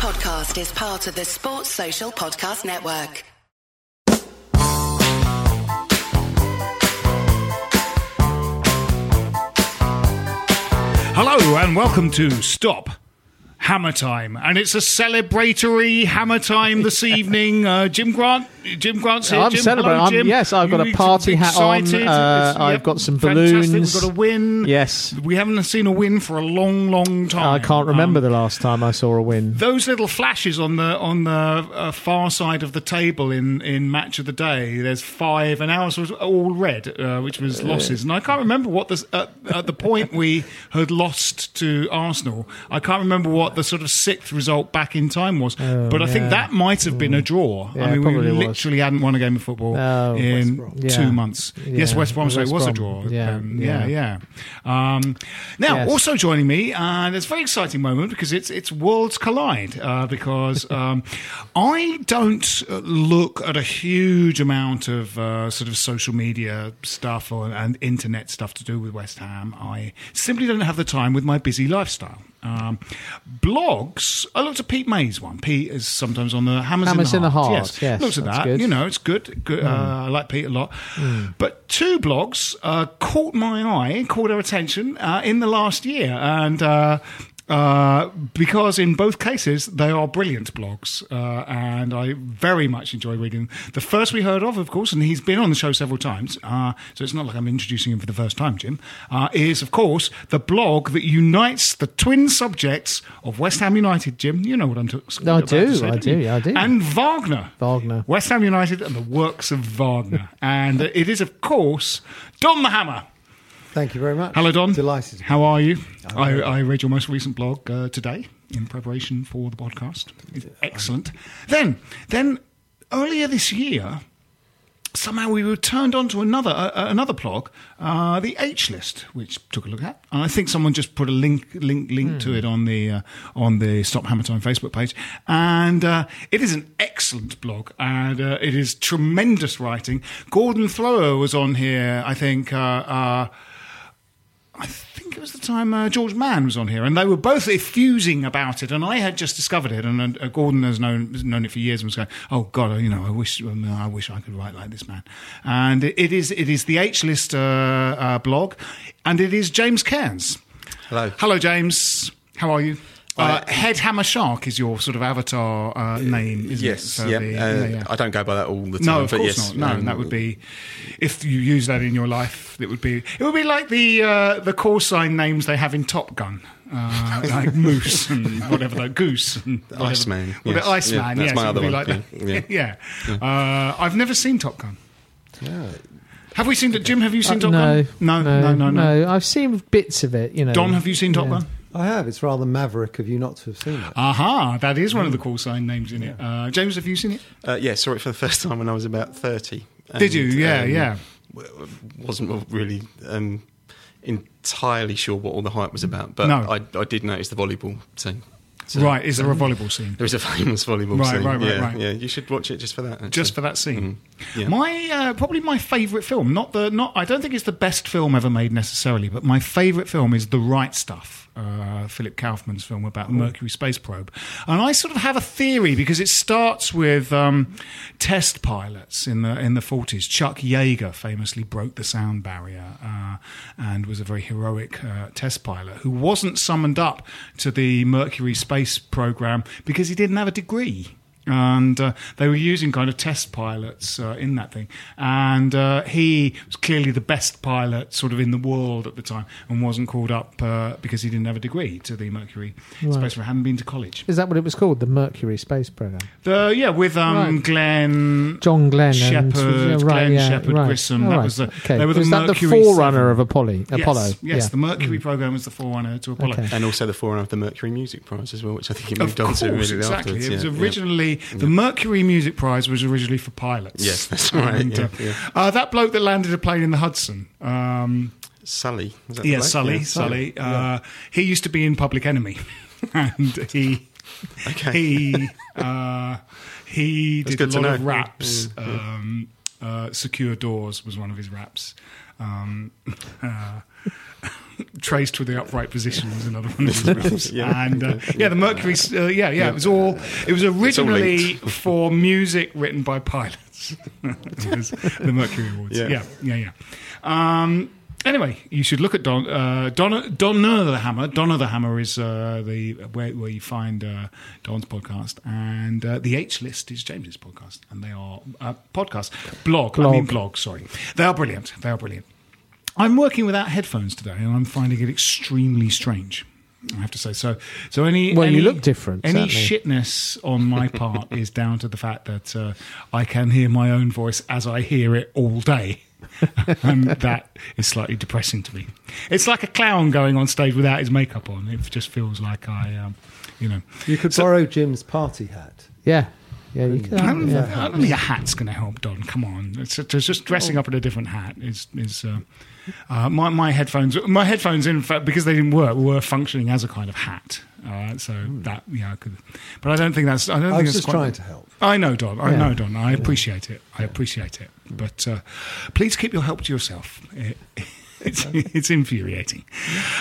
podcast is part of the Sports Social Podcast Network. Hello and welcome to Stop Hammer Time, and it's a celebratory Hammer Time this evening. Uh, Jim Grant, Jim Grant's here. I'm Jim, celebrating. hello, I'm- yes, I've got a party hat on, uh, I've got some fantastic. balloons. We've got a win. Yes. we haven't seen a win for a long, long time. I can't remember Um, the last time I saw a win. those little flashes on the on the uh, far side of the table in, in match of the day. There's five, and ours was all red, uh, which was losses. And I can't remember what the uh, at the point we had lost to Arsenal. I can't remember what the sort of sixth result back in time was. but I think that might have been a draw. Yeah, I mean, we probably was. literally hadn't won a game of football Oh, in Yeah. two months. Yes, West Brom. So it was a draw. Yeah, Um, yeah, yeah. yeah. Um, now, Yes. also joining me, and it's a very exciting moment because it's it's worlds collide. Uh, because um, I don't uh, look at a huge amount of uh, sort of social media stuff or and internet stuff to do with West Ham. I simply don't have the time with my busy lifestyle. Um, blogs. I looked at Pete May's one. Pete is sometimes on the Hammers, Hammers in the in the Heart. Heart, yes, looked at that. good. You know, it's good. good. Uh, I like Pete a lot. But two blogs uh, caught my eye, caught our attention uh, in the last year, and. Uh, because in both cases they are brilliant blogs, uh, and I very much enjoy reading them. The first we heard of, of course, and he's been on the show several times, uh, so it's not like I'm introducing him for the first time, Jim. Uh, is of course the blog that unites the twin subjects of West Ham United. Jim, you know what I'm talking I about. do, to say, I do, you? I do. And Wagner. Wagner. West Ham United and the works of Wagner. and it is, of course, Don the Hammer. Thank you very much. Hello, Don. Delighted. How are you? I, I read your most recent blog uh, today in preparation for the podcast. It's excellent. Then, then earlier this year, somehow we were turned on to another uh, uh, another blog, uh, the H list, which took a look at, and I think someone just put a link link link to it on the uh, on the Stop Hammer Time Facebook page, and uh, it is an excellent blog, and uh, it is tremendous writing. Gordon Thrower was on here, I think. Uh, uh, I think it was the time uh, George Mann was on here, and they were both effusing about it. And I had just discovered it, and uh, Gordon has known has known it for years, and was going, "Oh God, you know, I wish, I wish I could write like this man." And it, it is, it is the H List uh, uh, blog, and it is James Cairns. Hello. hello, James. How are you? Uh, Head Hammer Shark is your sort of avatar uh, name, isn't Yes, it? So yeah. the- uh, yeah, yeah. I don't go by that all the time. No, of but course yes, not. No, um, that would be if you use that in your life. It would be it would be like the uh, the call sign names they have in Top Gun, uh, like Moose and whatever, like Goose and whatever. Iceman, Well, the yes. Iceman, Yeah, that's yes, my it would other be one, like that. yeah, yeah. Uh, I've never seen Top Gun. Yeah. Have we seen it, Jim? Have you seen Uh, Top no, Gun? No, no, no, no. I've seen bits of it. You know, Don, have you seen Top Yeah. Gun? I have. It's rather maverick of you not to have seen it. Aha, that is one of the call sign names in it. Uh, James, have you seen it? Uh, yeah, saw it for the first time when I was about thirty. Did you? Yeah, um, yeah. Wasn't really um, entirely sure what all the hype was about, but No. I, I did notice the volleyball right, is there a volleyball scene? There is a famous volleyball Right, scene. right, right, yeah, right. yeah. You should watch it just for that. Actually. just for that scene. Yeah. My uh, probably my favourite film. Not the not. I don't think it's the best film ever made necessarily, but my favourite film is The Right Stuff. Uh, Philip Kaufman's film about the Mercury space probe, and I sort of have a theory because it starts with um, test pilots in the in the forties. Chuck Yeager famously broke the sound barrier uh, and was a very heroic uh, test pilot who wasn't summoned up to the Mercury space program because he didn't have a degree and uh, they were using kind of test pilots uh, in that thing. And uh, he was clearly the best pilot, sort of in the world at the time, and wasn't called up uh, because he didn't have a degree to the Mercury space program. Hadn't been to college. Is that what it was called? The Mercury Space Program. The, yeah, with um, Right. Glenn. John Glenn Shepard, and yeah, right, Glenn yeah, Shepard, right. Grissom. All That was the. okay. They were the was that the forerunner 7. of Apollo? Yes, Apollo. Yes, yeah. Mm. the Mercury program was the forerunner to Apollo. Okay. and also the forerunner of the Mercury Music Prize as well, which I think it Of moved on course, to immediately exactly. afterwards. It was yeah, yeah. originally the Mercury Music Prize was originally for pilots. Yes, that's right, And, yeah, uh, yeah. uh, that bloke that landed a plane in the Hudson. Um, Sully. Yeah, bloke? Sully. Yeah. Sully. Uh, He used to be in Public Enemy, and he Okay. he uh, he That's did a lot of know. raps. Um, uh, Secure Doors was one of his raps. Um, uh, traced to the upright position was another one of his moves. Yeah, and uh, yeah, the Mercury. Uh, yeah, yeah, it was all. It was originally for music written by pilots. the Mercury Awards. Yeah, Yeah. yeah, yeah. Um, anyway, you should look at Don uh, Donna Donna the Hammer. Donna the Hammer is uh, the where, where you find uh, Don's podcast, and uh, the H List is James's podcast, and they are uh, podcast blog. I mean blog. Sorry, they are brilliant. They are brilliant. I'm working without headphones today, and I'm finding it extremely strange. I have to say so. So any Well, you look different, Any certainly. shitness on my part is down to the fact that uh, I can hear my own voice as I hear it all day. and that is slightly depressing to me. It's like a clown going on stage without his makeup on. It just feels like I, um, you know. You could borrow Jim's party hat. Yeah. Yeah, you can. I don't, yeah. I don't think a hat's going to help, Don. Come on, it's, it's just dressing up in a different hat is is. Uh, uh, my my headphones, my headphones, in fact, because they didn't work, were functioning as a kind of hat. Uh, so that yeah, I could, but I don't think that's. I don't I think was that's just quite, trying to help. I know, Don. I Yeah. know, Don. I appreciate it. I appreciate it. But uh, please keep your help to yourself. It- it's, it's infuriating.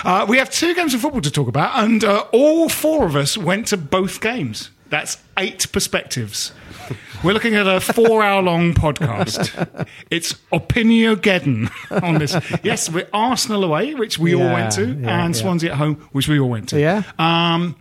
Uh, we have two games of football to talk about, and uh, all four of us went to both games. That's eight perspectives. We're looking at a four-hour-long podcast. It's Opiniogeddon on this. Yes, we're Arsenal away, which we all went to, yeah, and yeah. Swansea at home, which we all went to. Yeah. Um,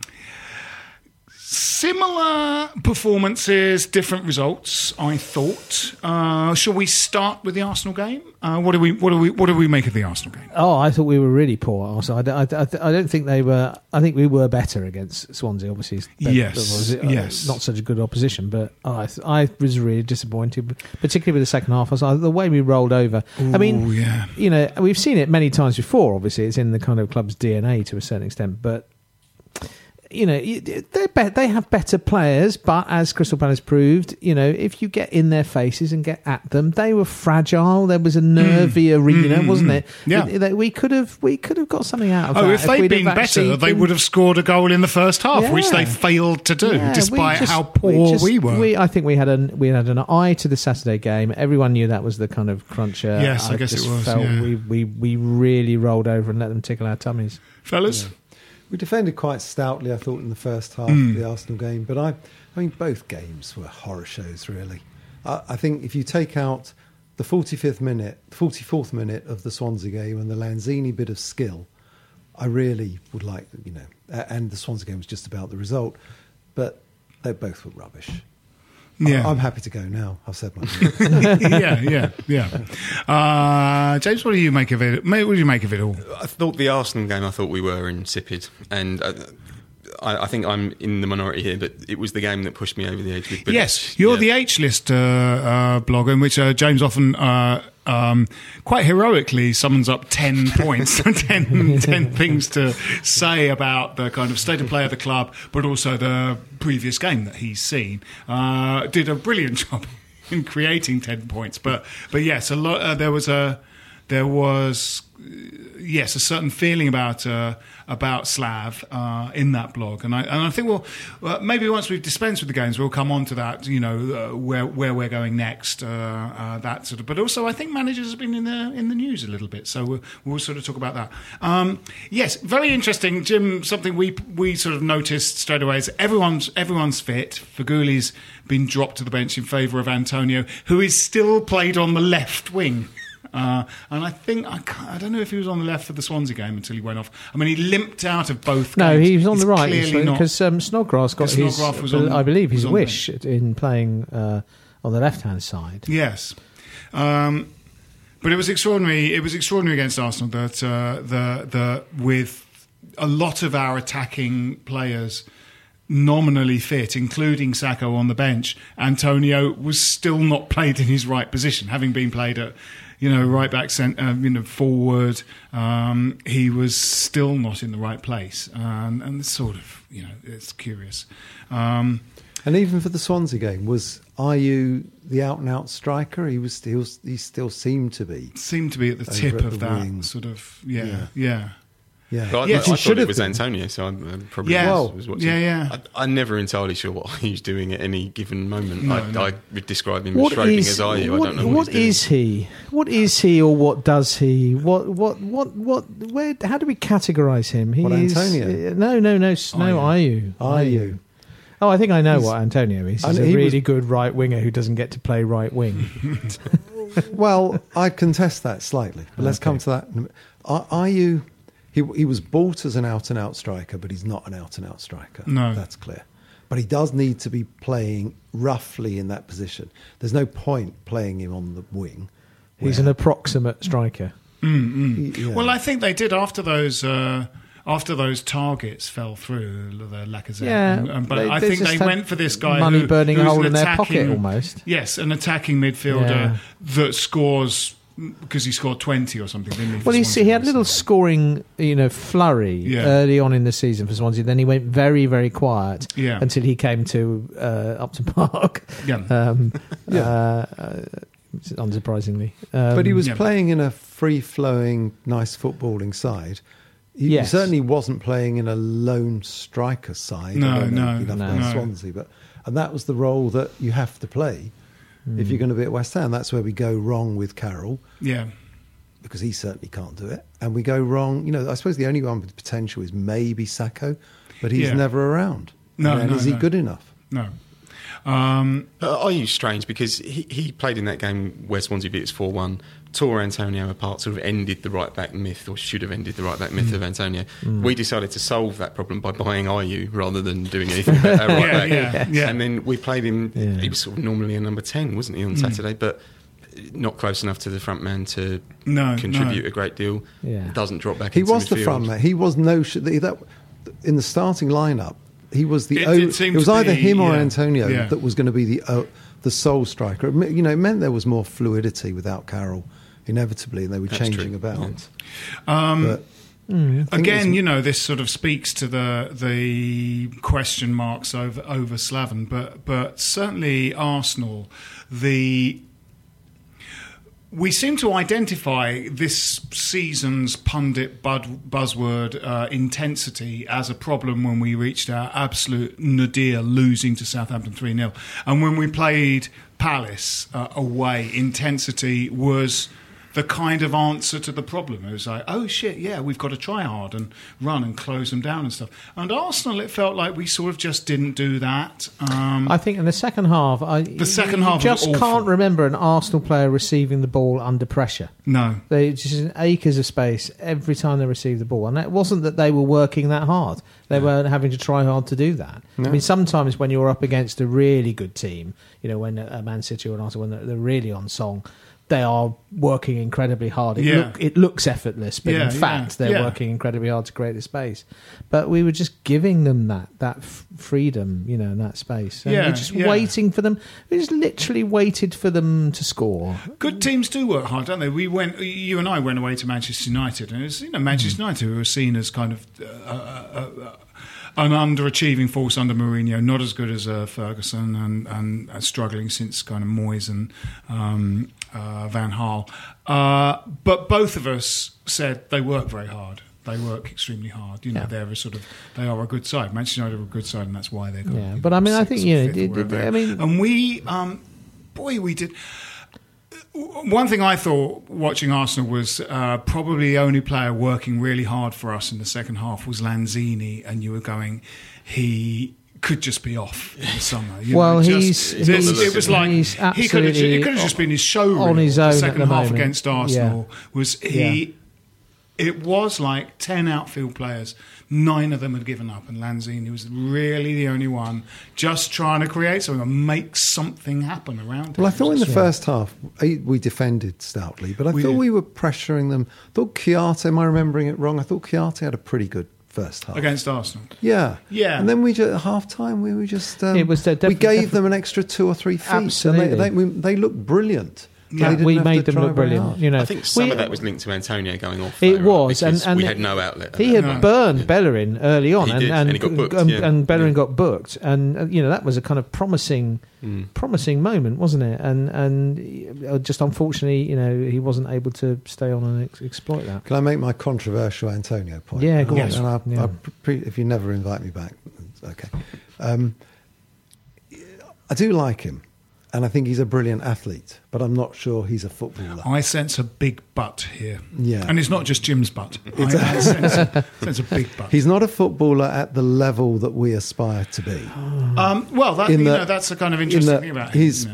Similar performances, different results. I thought. Uh, shall we start with the Arsenal game? Uh, what do we? What do we? What do we make of the Arsenal game? Oh, I thought we were really poor. Also, I, don't- I, I, I don't think they were. I think we were better against Swansea. Obviously, Yes, was it- uh, yes. not such a good opposition. But I, I was really disappointed, particularly with the second half. I was like, the way we rolled over. I mean, yeah. you know, we've seen it many times before. Obviously, it's in the kind of club's DNA to a certain extent, but. You know, they be, they have better players, but as Crystal Palace proved, you know, if you get in their faces and get at them, they were fragile. There was a nervy arena, Mm, wasn't mm, it? yeah. We, we could have we could have got something out of that. Oh, if they'd we'd been better, actually they would have scored a goal in the first half, which they failed to do, Yeah, despite just- how poor just- we were. I think we had an we had an eye to the Saturday game. Everyone knew that was the kind of cruncher. Yes, I guess it was, Felt yeah. we, we we really rolled over and let them tickle our tummies. Fellas, We defended quite stoutly, I thought, in the first half Hmm. of the Arsenal game. But I, I mean, both games were horror shows, really. I, I think if you take out the 45th minute, 44th minute of the Swansea game and the Lanzini bit of skill, I really would like, you know, and the Swansea game was just about the result, but they both were rubbish. I- Yeah. I'm happy to go now. I've said my piece. yeah, yeah, yeah. Uh, James, what do you make of it? What do you make of it all? I thought the Arsenal game. I thought we were insipid, and uh, I, I think I'm in the minority here. But it was the game that pushed me over the edge. With. Yes, you're Yeah. the H list uh, uh, blogger, in which uh, James often uh, um, quite heroically summons up 10 points, 10, 10 things to say about the kind of state of play of the club, but also the previous game that he's seen. Uh, did a brilliant job in creating 10 points. But, but yes, a lot, uh, there was a. There was yes, a certain feeling about uh, about Slav uh, in that blog, and I and I think well, uh, maybe once we've dispensed with the games, we'll come on to that. You know, uh, where where we're going next, uh, that sort of. But also, I think managers have been in the in the news a little bit, so we'll, we'll sort of talk about that. Um, yes, very interesting, Jim. Something we we sort of noticed straight away is everyone's everyone's fit. Feghouli's been dropped to the bench in favour of Antonio, who is still played on the left wing. Uh, and I think I, can't, I don't know if he was on the left for the Swansea game until he went off. I mean, he limped out of both. No, games. he was on He's the right because um, Snodgrass got his. Snodgrass was on- I believe his wish in playing uh, on the left hand side. Yes. Um, but it was extraordinary. It was extraordinary against Arsenal that uh, the the with a lot of our attacking players nominally fit, including Sakho on the bench, Antonio was still not played in his right position, having been played at you know right back, cent- uh, you know forward. Um, he was still not in the right place, um, and it's sort of you know it's curious. Um, and even for the Swansea game, was are you the out and out striker? He was still, he still seemed to be. seemed to be at the tip at of the that wing. sort of yeah, Yeah. yeah Yeah. But I, Yeah, I, she I should thought it have was been. Antonio, so I uh, probably Yeah. was, was watching. yeah, yeah. I, I'm never entirely sure what he's doing at any given moment. No, I, no. I would describe him What as stroking is as are you. I don't know what, what he's doing. he? What is he, or what does he? What what what what? Where? How do we categorise him? He What, is Antonio? uh, no, no, no, s- no. Are you? Are you? Oh, I think I know He's- what Antonio is. He's a he was- really good right winger who doesn't get to play right wing. Well, I contest that slightly, but let's come to that. in a minute. Are, are you? He, he was bought as an out and out striker, but he's not an out and out striker. No. that's clear. But he does need to be playing roughly in that position. There's no point playing him on the wing. He's an approximate striker. he- yeah. Well, I think they did after those. Uh, after those targets fell through, the Lacazette, Yeah, and- and- but they- I think they went for this guy, money who, burning who's hole an in their pocket attacking- almost. Yes, an attacking midfielder Yeah. that scores because he scored twenty or something. Didn't he? Well, he, Swansea he had a little recently? scoring, you know, flurry Yeah. early on in the season for Swansea. Then he went very, very quiet Yeah. until he came to uh, Upton Park. Yeah. Um, Yeah. uh, uh, unsurprisingly, um, but he was yeah. playing in a free flowing, nice footballing side. He Yes. certainly wasn't playing in a lone striker side. No, I don't know no, no. No. Swansea, but and that was the role that you have to play Hmm. if you're going to be at West Ham. That's where we go wrong with Carroll. Yeah, because he certainly can't do it. And we go wrong. You know, I suppose the only one with potential is maybe Sakho, but he's Yeah. never around. No, and no, is he good enough? no. Um, Uh, are you strange because he, he played in that game where Swansea beat us four one, tore Antonio apart, sort of ended the right back myth, or should have ended the right back Mm. myth of Antonio. We decided to solve that problem by buying Ayew rather than doing anything about our right Yeah, back. yeah, yeah. And then we played him. Yeah. He was sort of normally a number ten, wasn't he, Mm. on Saturday? But not close enough to the front man to No, contribute no. a great deal. Yeah. Doesn't drop back. He into was the front man. He was no sh- that in the starting lineup. He was the. It o- seem it was either be, him or yeah, Antonio yeah. that was going to be the uh, the sole striker. It, you know, it meant there was more fluidity without Carroll, inevitably, and they were That's changing true, about. yeah. um, But think Again, you know, this sort of speaks to the the question marks over over Slaven, but but certainly Arsenal, the we seem to identify this season's pundit buzzword uh, intensity as a problem when we reached our absolute nadir, losing to Southampton 3 0. And when we played Palace uh, away, intensity was the kind of answer to the problem. It was like, oh shit, yeah, we've got to try hard and run and close them down and stuff. And Arsenal, it felt like we sort of just didn't do that. Um, I think in the second half, I, The second half just awful. can't remember an Arsenal player receiving the ball under pressure. no. They just acres of space every time they received the ball, and it wasn't that they were working that hard. They weren't having to try hard to do that. I mean, sometimes when you're up against a really good team, you know, when a Man City or an Arsenal, when they're, they're really on song, they are working incredibly hard. It, Yeah. look, it looks effortless, but Yeah, in fact, yeah, they're working incredibly hard to create the space. But we were just giving them that that f- freedom, you know, and that space. And Yeah, we're just waiting for them. We just literally waited for them to score. Good teams do work hard, don't they? We went, you and I went away to Manchester United, and it's you know Manchester United who were seen as kind of uh, uh, uh, an underachieving force under Mourinho, not as good as uh, Ferguson, and, and uh, struggling since kind of Moyes and um, uh, Van Gaal. Uh, but both of us said they work very hard. They work extremely hard. You know, Yeah. they're a sort of they are a good side. Manchester United are a good side, and that's why they're. Yeah, but I mean, I think, or you know, fifth or it- it- I mean- and we, um, boy, we did. One thing I thought watching Arsenal was uh, probably the only player working really hard for us in the second half was Lanzini, and you were going, he could just be off in the summer. You Well, know, he's- just, he's- it was like he's he could have, absolutely it could have just been his show on his own The at second the half moment. against Arsenal was he. Yeah. It was like ten outfield players. Nine of them had given up, and Lanzini was really the only one just trying to create something and make something happen around. him. Well, I thought in the Yeah. first half eh, we defended stoutly, but I We thought did. we were pressuring them. I thought Kouyaté, am I remembering it wrong? I thought Kouyaté had a pretty good first half. against Arsenal. Yeah, Yeah. And then we just, at half time we were just um, It was, uh, we gave def- them an extra two or three feet. Absolutely. and they, they, we, they looked brilliant. Yeah. They we made them look brilliant. hard. You know, I think some We- of that was linked to Antonio going off. It though, right? was, and, and we had no outlet. He had time. burned Yeah. Bellerin early on, He and did, and, and he got booked, and, yeah. and Bellerin Yeah. got booked, and uh, you know that was a kind of promising, Mm. promising moment, wasn't it? And and uh, just unfortunately, you know, he wasn't able to stay on and ex- exploit that. Can I make my controversial Antonio point? Yeah, go on. And I, Yeah. I pre- if you never invite me back, okay. Um, I do like him, and I think he's a brilliant athlete, but I'm not sure he's a footballer. I sense a big butt here. Yeah. And it's not just Jim's butt. I, I sense, a, sense a big butt. He's not a footballer at the level that we aspire to be. Um, well, that, you the- know, that's the kind of in interesting the- thing about him, it?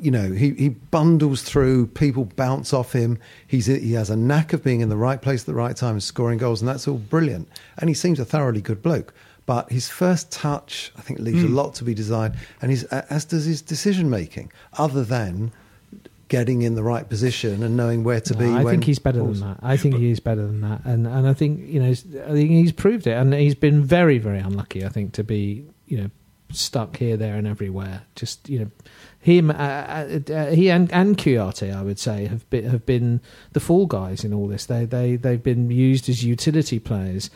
you know, he, he bundles through, people bounce off him. He's he has a knack of being in the right place at the right time and scoring goals, and that's all brilliant. And he seems a thoroughly good bloke. But his first touch, I think, leaves Hmm. a lot to be desired, and his, as does his decision making, other than getting in the right position and knowing where to No, be. I think he's better than that. I think he is better than that, and and I think you know, I think he's proved it, and he's been very very unlucky. I think to be you know stuck here, there, and everywhere. Just you know, him, uh, uh, uh, he and and Kouyaté, I would say, have been have been the fall guys in all this. They they they've been used as utility players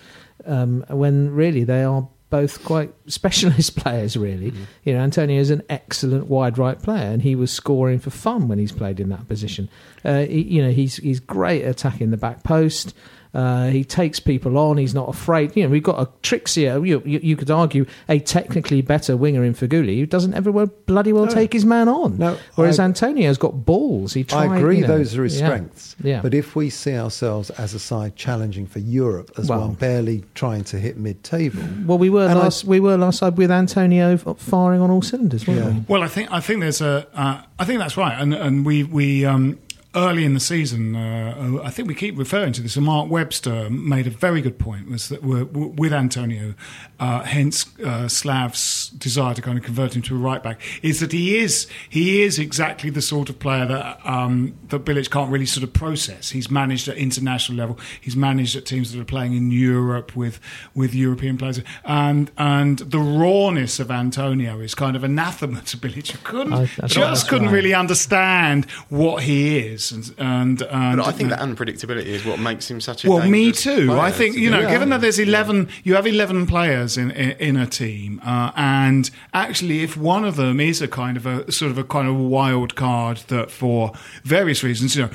um, when really they are both quite specialist players. Really, you know, Antonio is an excellent wide right player, and he was scoring for fun when he's played in that position. Uh, he, you know, he's he's great at attacking the back post. Uh, he takes people on. He's not afraid. You know, we've got a Trixie. You, you, you could argue a technically better winger in Feghouli who doesn't ever well, bloody well No. take his man on. No, Whereas I- Antonio's got balls. He tried, I agree, you know, those are his yeah, strengths. Yeah. But if we see ourselves as a side challenging for Europe as Well- one barely trying to hit mid table, well, we were And I- last. we were last side with Antonio firing on all cylinders, weren't Yeah. we? Well, I think I think there's a uh, I think that's right, and and we we um, early in the season, uh, I think we keep referring to this. And Mark Webster made a very good point: was that with Antonio, uh, hence uh, Slav's desire to kind of convert him to a right back, is that he is he is exactly the sort of player that um, that Bilic can't really sort of process. He's managed at international level. He's managed at teams that are playing in Europe with with European players, and and the rawness of Antonio is kind of anathema to Bilic. who couldn't I just couldn't right. really understand what he is, and and, and But I think that unpredictability is what makes him such a well, me too. player I think you know, be- given that there's eleven, you have eleven players in in, in a team, uh, and actually, if one of them is a kind of a sort of a kind of wild card that, for various reasons, you know.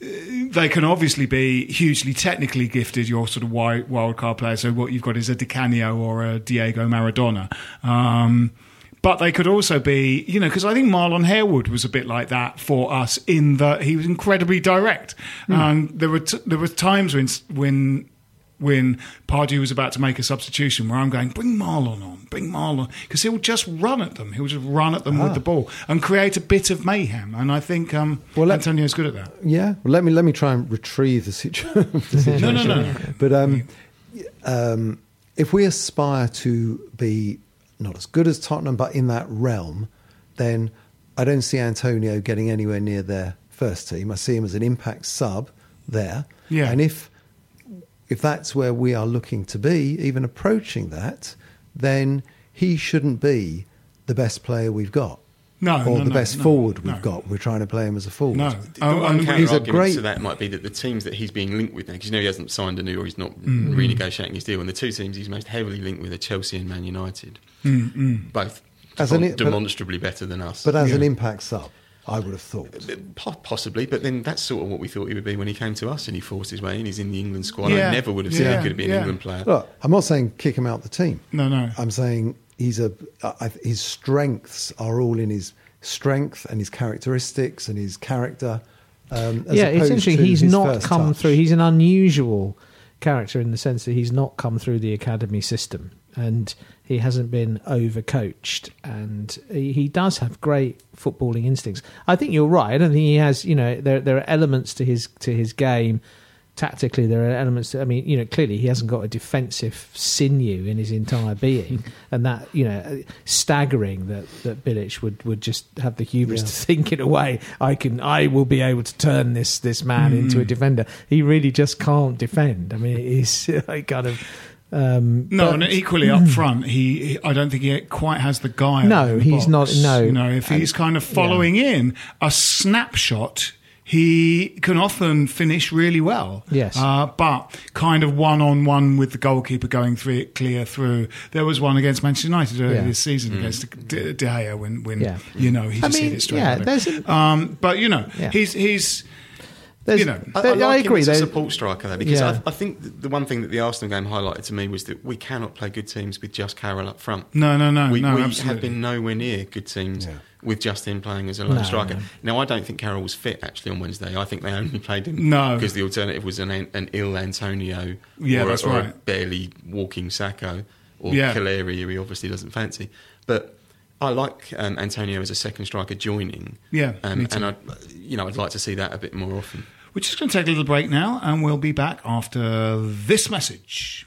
uh, They can obviously be hugely technically gifted. Your sort of wild, wild card player. So what you've got is a Di Canio or a Diego Maradona. Um, but they could also be, you know, because I think Marlon Harewood was a bit like that for us in that he was incredibly direct, and there were t- there were times when when when Pardew was about to make a substitution where I'm going, bring Marlon on, bring Marlon, because he'll just run at them, he'll just run at them with the ball and create a bit of mayhem, and I think um, Well, let- Antonio's good at that. Yeah, well, let me let me try and retrieve the, situ- the situation. No, no, no. But um, um, if we aspire to be not as good as Tottenham, but in that realm, then I don't see Antonio getting anywhere near their first team. I see him as an impact sub there. Yeah. And if if that's where we are looking to be, even approaching that, then he shouldn't be the best player we've got. No, or no, the best no, forward we've no. got. We're trying to play him as a forward. No, The Oh, one he's a argument great- to that might be that the teams that he's being linked with now, because you know he hasn't signed a new or he's not Mm-hmm. renegotiating his deal, and the two teams he's most heavily linked with are Chelsea and Man United, Mm, both As an- demon- but- demonstrably better than us. But as an impact sub, I would have thought. Possibly, but then that's sort of what we thought he would be when he came to us and he forced his way in. He's in the England squad. Yeah. I never would have said Yeah, he could be an. England player. Look, I'm not saying kick him out the team. No, no. I'm saying he's a I, his strengths are all in his strength and his characteristics and his character. Um, as yeah, essentially, he's not come touch. through. He's an unusual character in the sense that he's not come through the academy system, and he hasn't been overcoached, and he, he does have great footballing instincts. I think you're right. I don't think he has. You know, there there are elements to his to his game. Tactically, there are elements. To, I mean, you know, clearly he hasn't got a defensive sinew in his entire being, and that you know, staggering that that Bilic would, would just have the hubris Yeah. to think in a way I can I will be able to turn this this man into a defender. He really just can't defend. I mean, he's like kind of Um, No, but- and equally up front, he, he- I don't think he quite has the guy. No, the he's not- no. you know, if he's kind of following in a snapshot, he can often finish really well. Yes. uh, but kind of one on one with the goalkeeper going through clear through. There was one against Manchester United earlier Yeah. this season against De, De Gea when, when Yeah. you know he I just mean, hit it straight. yeah, there's a- um, but you know, Yeah. he's he's you know, I, I, like agree. him as a there- support striker though, because Yeah. I, I think the one thing that the Arsenal game highlighted to me was that we cannot play good teams with just Carroll up front. no, no, no, we, no, we absolutely. have been nowhere near good teams Yeah. With Justin playing as a lone No, striker. no. Now, I don't think Carroll was fit actually on Wednesday. I think they only played him No. because the alternative was an, an ill Antonio Yeah, or, a- that's or a barely walking Sakho or Yeah. Calleri, who he obviously doesn't fancy. But I like um, Antonio as a second striker joining. Yeah, um, and I, you know, I'd like to see that a bit more often. We're just going to take a little break now, and we'll be back after this message.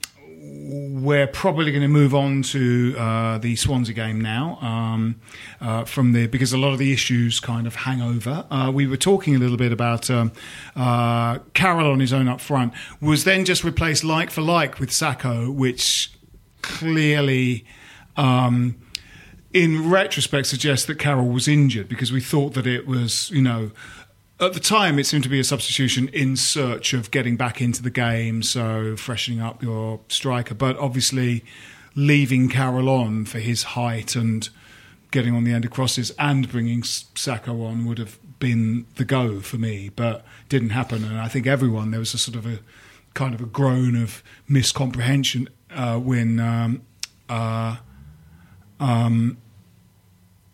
we're probably going to move on to uh, the Swansea game now, um, uh, from the because a lot of the issues kind of hang over. Uh, we were talking a little bit about um, uh, Carroll on his own up front was then just replaced like for like with Sakho, which clearly. Um, in retrospect, suggests that Carroll was injured because we thought that it was, you know, at the time it seemed to be a substitution in search of getting back into the game, so freshening up your striker. But obviously, leaving Carroll on for his height and getting on the end of crosses and bringing Sakho on would have been the go for me, but didn't happen. And I think everyone there was a sort of a kind of a groan of miscomprehension uh, when. Um, uh, um,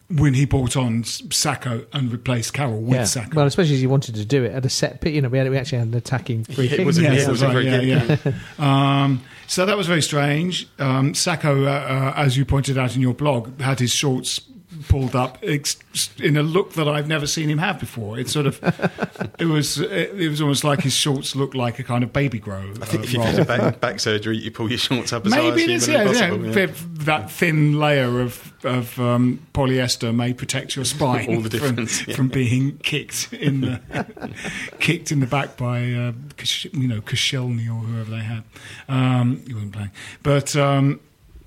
when he brought on S- Sakho and replaced Carroll with yeah. Sakho. Well, especially as he wanted to do it at a set piece. You know, we, had, we actually had an attacking free Yeah, it kick. was yeah, it was right, yeah, yeah. um, so that was very strange. Um, Sakho, uh, uh, as you pointed out in your blog, had his shorts pulled up in a look that I've never seen him have before. It sort of, it was, it, it was almost like his shorts looked like a kind of baby grow. I think uh, if you've had a back, back surgery, you pull your shorts up as high Maybe as it is, humanly yeah, yeah. possible. yeah. Th- That thin layer of of um, polyester may protect your spine All the difference, from, yeah. from being kicked in the kicked in the back by uh, you know Koscielny or whoever they had. Um, he wasn't playing, but. Um,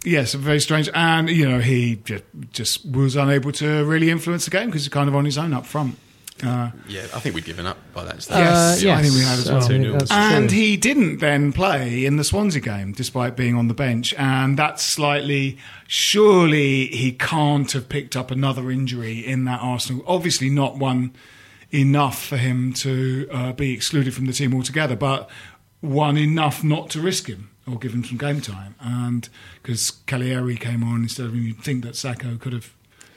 Yes, very strange, and you know he just, just was unable to really influence the game because he's kind of on his own up front. Uh, Yeah, I think we'd given up by that stage. Yes, Uh, I think we had as so well. I think 2-0. that's and true. he didn't then play in the Swansea game, despite being on the bench. And that's slightly. Surely he can't have picked up another injury in that Arsenal. Obviously, not one enough for him to uh, be excluded from the team altogether, but one enough not to risk him or give him some game time. And because Calleri came on instead of him, you'd think that Sakho could have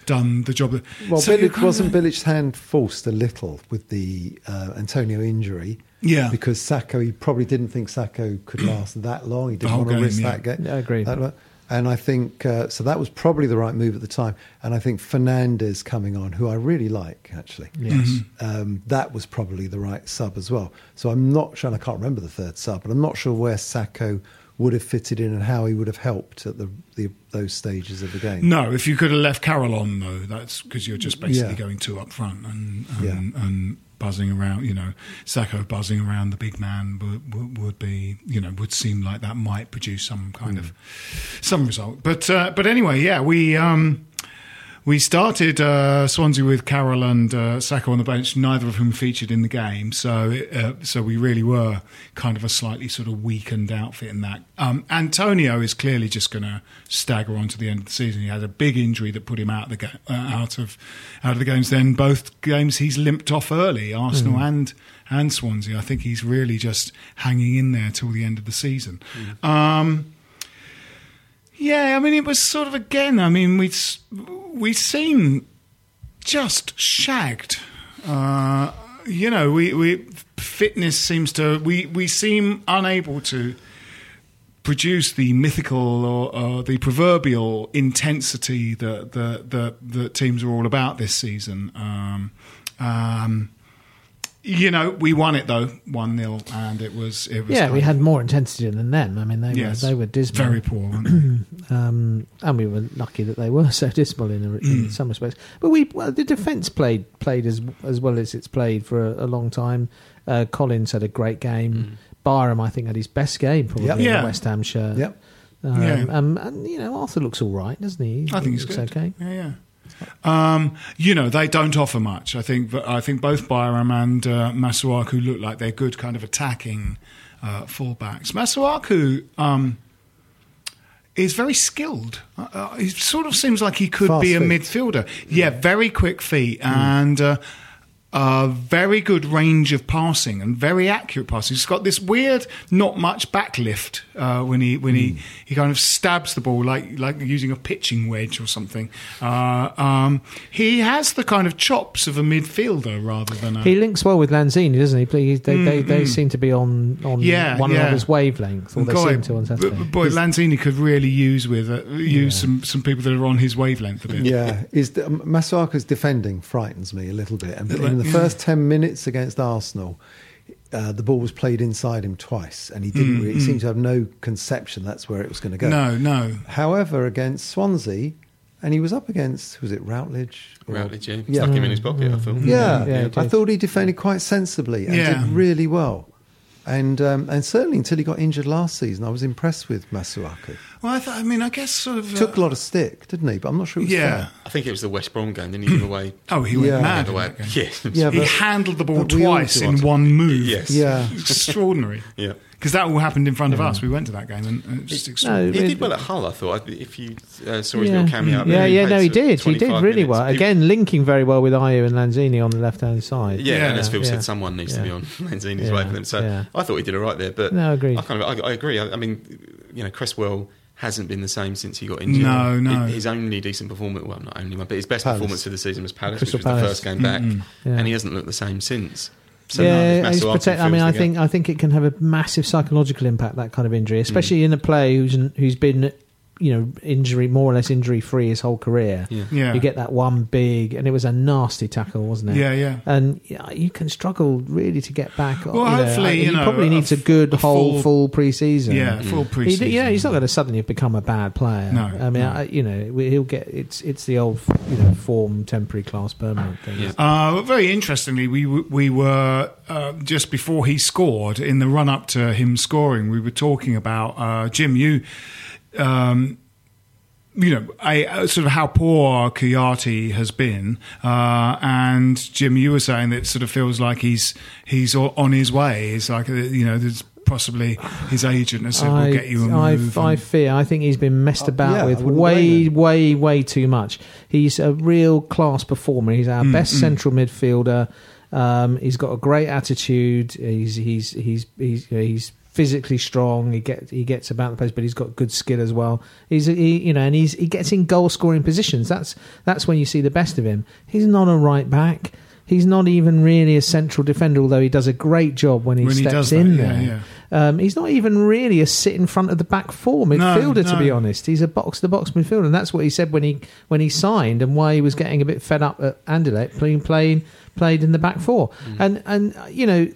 done the job. That, Well, So you're Bilic, wasn't of- Bilic's hand forced a little with the uh, Antonio injury? Yeah. Because Sakho, he probably didn't think Sakho could last that long. He didn't want to game, risk yeah. that game. Yeah, I agree. That wa- and I think uh, so. That was probably the right move at the time. And I think Fernandes coming on, who I really like actually. Yes. Um, that was probably the right sub as well. So I'm not sure. And I can't remember the third sub, but I'm not sure where Sakho would have fitted in and how he would have helped at the, the those stages of the game. No, if you could have left Carroll on though, that's because you're just basically Yeah. going two up front and and, Yeah. and buzzing around. You know, Sakho buzzing around the big man would, would, would be you know would seem like that might produce some kind of some result. But uh, but anyway, yeah, we. Um, we started uh, Swansea with Carroll and uh, Sakho on the bench, neither of whom featured in the game. So, uh, so we really were kind of a slightly sort of weakened outfit in that. Um, Antonio is clearly just going to stagger on to the end of the season. He had a big injury that put him out of the ga- uh, out of out of the games. Then both games he's limped off early, Arsenal and and Swansea. I think he's really just hanging in there till the end of the season. Um, yeah, I mean, it was sort of again. I mean, we we seen just shagged. Uh, you know, we, we fitness seems to we we seem unable to produce the mythical or, the proverbial intensity that the the the teams are all about this season. Um, um, you know, we won it though, one 0 and it was it was. Yeah, we had more intensity than them. I mean, they Yes. were they were dismal. very poor, weren't they? um, and we were lucky that they were so dismal in, a, in some respects. But we, well, the defence played played as as well as it's played for a, a long time. Uh, Collins had a great game. Byram, I think, had his best game probably Yep. in Yeah. the West Ham shirt. Yep. Um, Yeah. um, and you know, Arthur looks all right, doesn't he? I think he's looks good. okay. Yeah, yeah. Um, you know, they don't offer much. I think. I think both Byram and uh, Masuaku look like they're good, kind of attacking uh, fullbacks. Masuaku um, is very skilled. Uh, Uh, he sort of seems like he could Fast be a feet. midfielder. Yeah, very quick feet and. Uh, uh, very good range of passing and very accurate passing. He's got this weird, not much backlift uh, when he when he, he kind of stabs the ball like like using a pitching wedge or something. Uh, um, he has the kind of chops of a midfielder rather than a. He links well with Lanzini, doesn't he? They they, they, they seem to be on on Mm, Yeah, one yeah. another's wavelength, or they Boy, seem to on Saturday. b- Boy, Lanzini could really use with uh, use some, some people that are on his wavelength a bit. Yeah, is Masuaku's defending frightens me a little bit. And in the first ten minutes against Arsenal, uh, the ball was played inside him twice, and he didn't. really, he seemed to have no conception that's where it was going to go. Mm, No, no. However, against Swansea, and he was up against was it Routledge? Or- Routledge, yeah. Yeah. Stuck him in his pocket, I thought. Yeah, Yeah, he I thought he defended quite sensibly and Yeah. did really well. And um, and certainly until he got injured last season, I was impressed with Masuaku. Well, I, th- I mean, I guess sort of. Took uh, a lot of stick, didn't he? But I'm not sure it was Yeah. I think it was the West Brom game, didn't he? Give away. Oh, he went Yeah. mad. Give in away. that. Yeah. Yeah, he handled the ball but we all twice in one move. Yes. Yeah. extraordinary. Yeah. Because that all happened in front of us. We went to that game, and and it's just extraordinary. He did well at Hull, I thought. If you uh, saw his yeah, little cameo up yeah, yeah. No, he did. He did really minutes. well. He- Again, linking very well with Ayew and Lanzini on the left-hand side. Yeah, Yeah. and as Phil Yeah. said, someone needs to be on Lanzini's Yeah. wavelength. So Yeah. I thought he did all right there. But No, agreed. I kind of I, I agree. I, I mean, you know, Cresswell hasn't been the same since he got injured. No, no. His only decent performance, well, not only one, but his best Palace. performance of the season was Palace, Crystal which was Palace. the first game back, Yeah. and he hasn't looked the same since. So yeah, he's Masuaku protect, I mean, I think I think it can have a massive psychological impact that kind of injury, especially in a player who's who's been you know injury more or less injury free his whole career. Yeah. Yeah. You get that one big, and it was a nasty tackle, wasn't it? Yeah, yeah. And yeah, you can struggle really to get back. Well, you know, hopefully, I- you he know, probably a needs a f- good a whole full- full pre-season. Yeah, full He, yeah, he's not going to suddenly become a bad player. No, I mean, no. I, you know, we- he'll get it's it's the old you know form, temporary class, permanent thing. Yeah. Uh, very interestingly, we we were uh, just before he scored in the run up to him scoring. We were talking about uh, Jim. You, um, you know, I, uh, sort of how poor Kouyaté has been, uh, and Jim, you were saying that it sort of feels like he's he's on his way. It's like uh, you know, there's possibly his agent has said, I, "We'll get you a I, move." I and- fear. I think he's been messed Oh, about yeah, with way, way, way too much. He's a real class performer. He's Mm, our best central midfielder. Um, he's got a great attitude. He's he's he's he's you he's physically strong. He gets he gets about the place, but he's got good skill as well. He's he, you know, and he's he gets in goal scoring positions. That's that's when you see the best of him. He's not a right back. He's not even really a central defender, although he does a great job when he When he steps does that, in yeah, there. Um, he's not even really a sit in front of the back four midfielder, to no. be honest. He's a box to box midfielder, and that's what he said when he when he signed, and why he was getting a bit fed up at Anderlecht playing playing played in the back four. Mm. And and you know,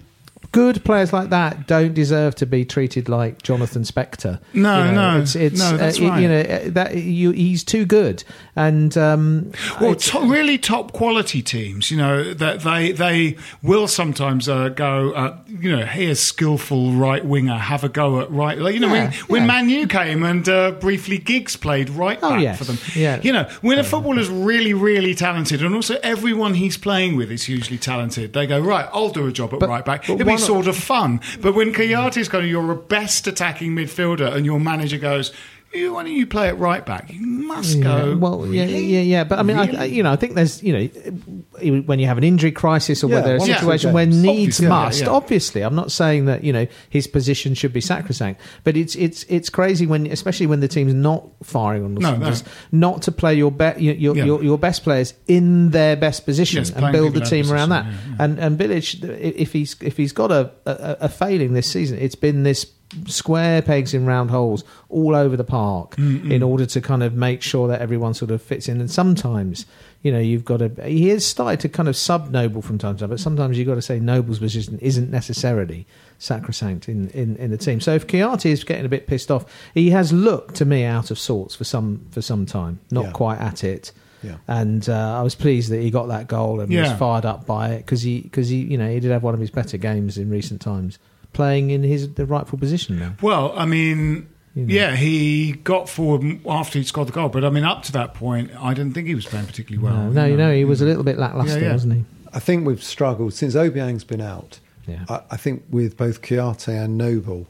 good players like that don't deserve to be treated like Jonathan Spector. No, You know, no, it's, it's no, uh, right. You know uh, that you, he's too good, and um, Well, to, really top quality teams, you know, that they they will sometimes uh, go, uh, you know, here's skillful right winger, have a go at right. Like, you know, Yeah, when, when yeah. Man U came and uh, briefly Giggs played right Oh, back yes, for them. yeah. You know, when a footballer's really, really talented, and also everyone he's playing with is hugely talented, they go, right, I'll do a job at But- right back. It'll be sort of fun. But when Kouyaté's kind of your a best attacking midfielder and your manager goes, "You- why don't you play it right back? You must Yeah, go. well, yeah, "Really? yeah, yeah. But I mean, Really? I, you know, I think there's, you know, when you have an injury crisis or Yeah, whether a one or two situation where games. needs Obviously, yeah, must, yeah. obviously, I'm not saying that you know his position should be sacrosanct, but it's it's it's crazy when, especially when the team's not firing on the No, cylinders, no. not to play your be- your your, Yeah. your your best players in their best position Yes, and build the people out team around that. position, yeah, And and Bilic, if he's if he's got a, a a failing this season, it's been this square pegs in round holes all over the park in order to kind of make sure that everyone sort of fits in. And sometimes, you know, you've got to. He has started to kind of sub Noble from time to time, but sometimes you've got to say Noble's position isn't necessarily sacrosanct in, in, in the team. So if Chiati is getting a bit pissed off, he has looked to me out of sorts for some for some time, not Yeah. quite at it. Yeah. And uh, I was pleased that he got that goal and Yeah. was fired up by it because he because he you know he did have one of his better games in recent times, playing in his the rightful position now. Well, I mean, You know. yeah, he got forward after he scored the goal, but I mean, up to that point, I didn't think he was playing particularly well. no, no, you know he was a little bit lackluster, Yeah, yeah. wasn't he? I think we've struggled since Obiang's been out. Yeah. I, I think with both Kouyaté and Noble,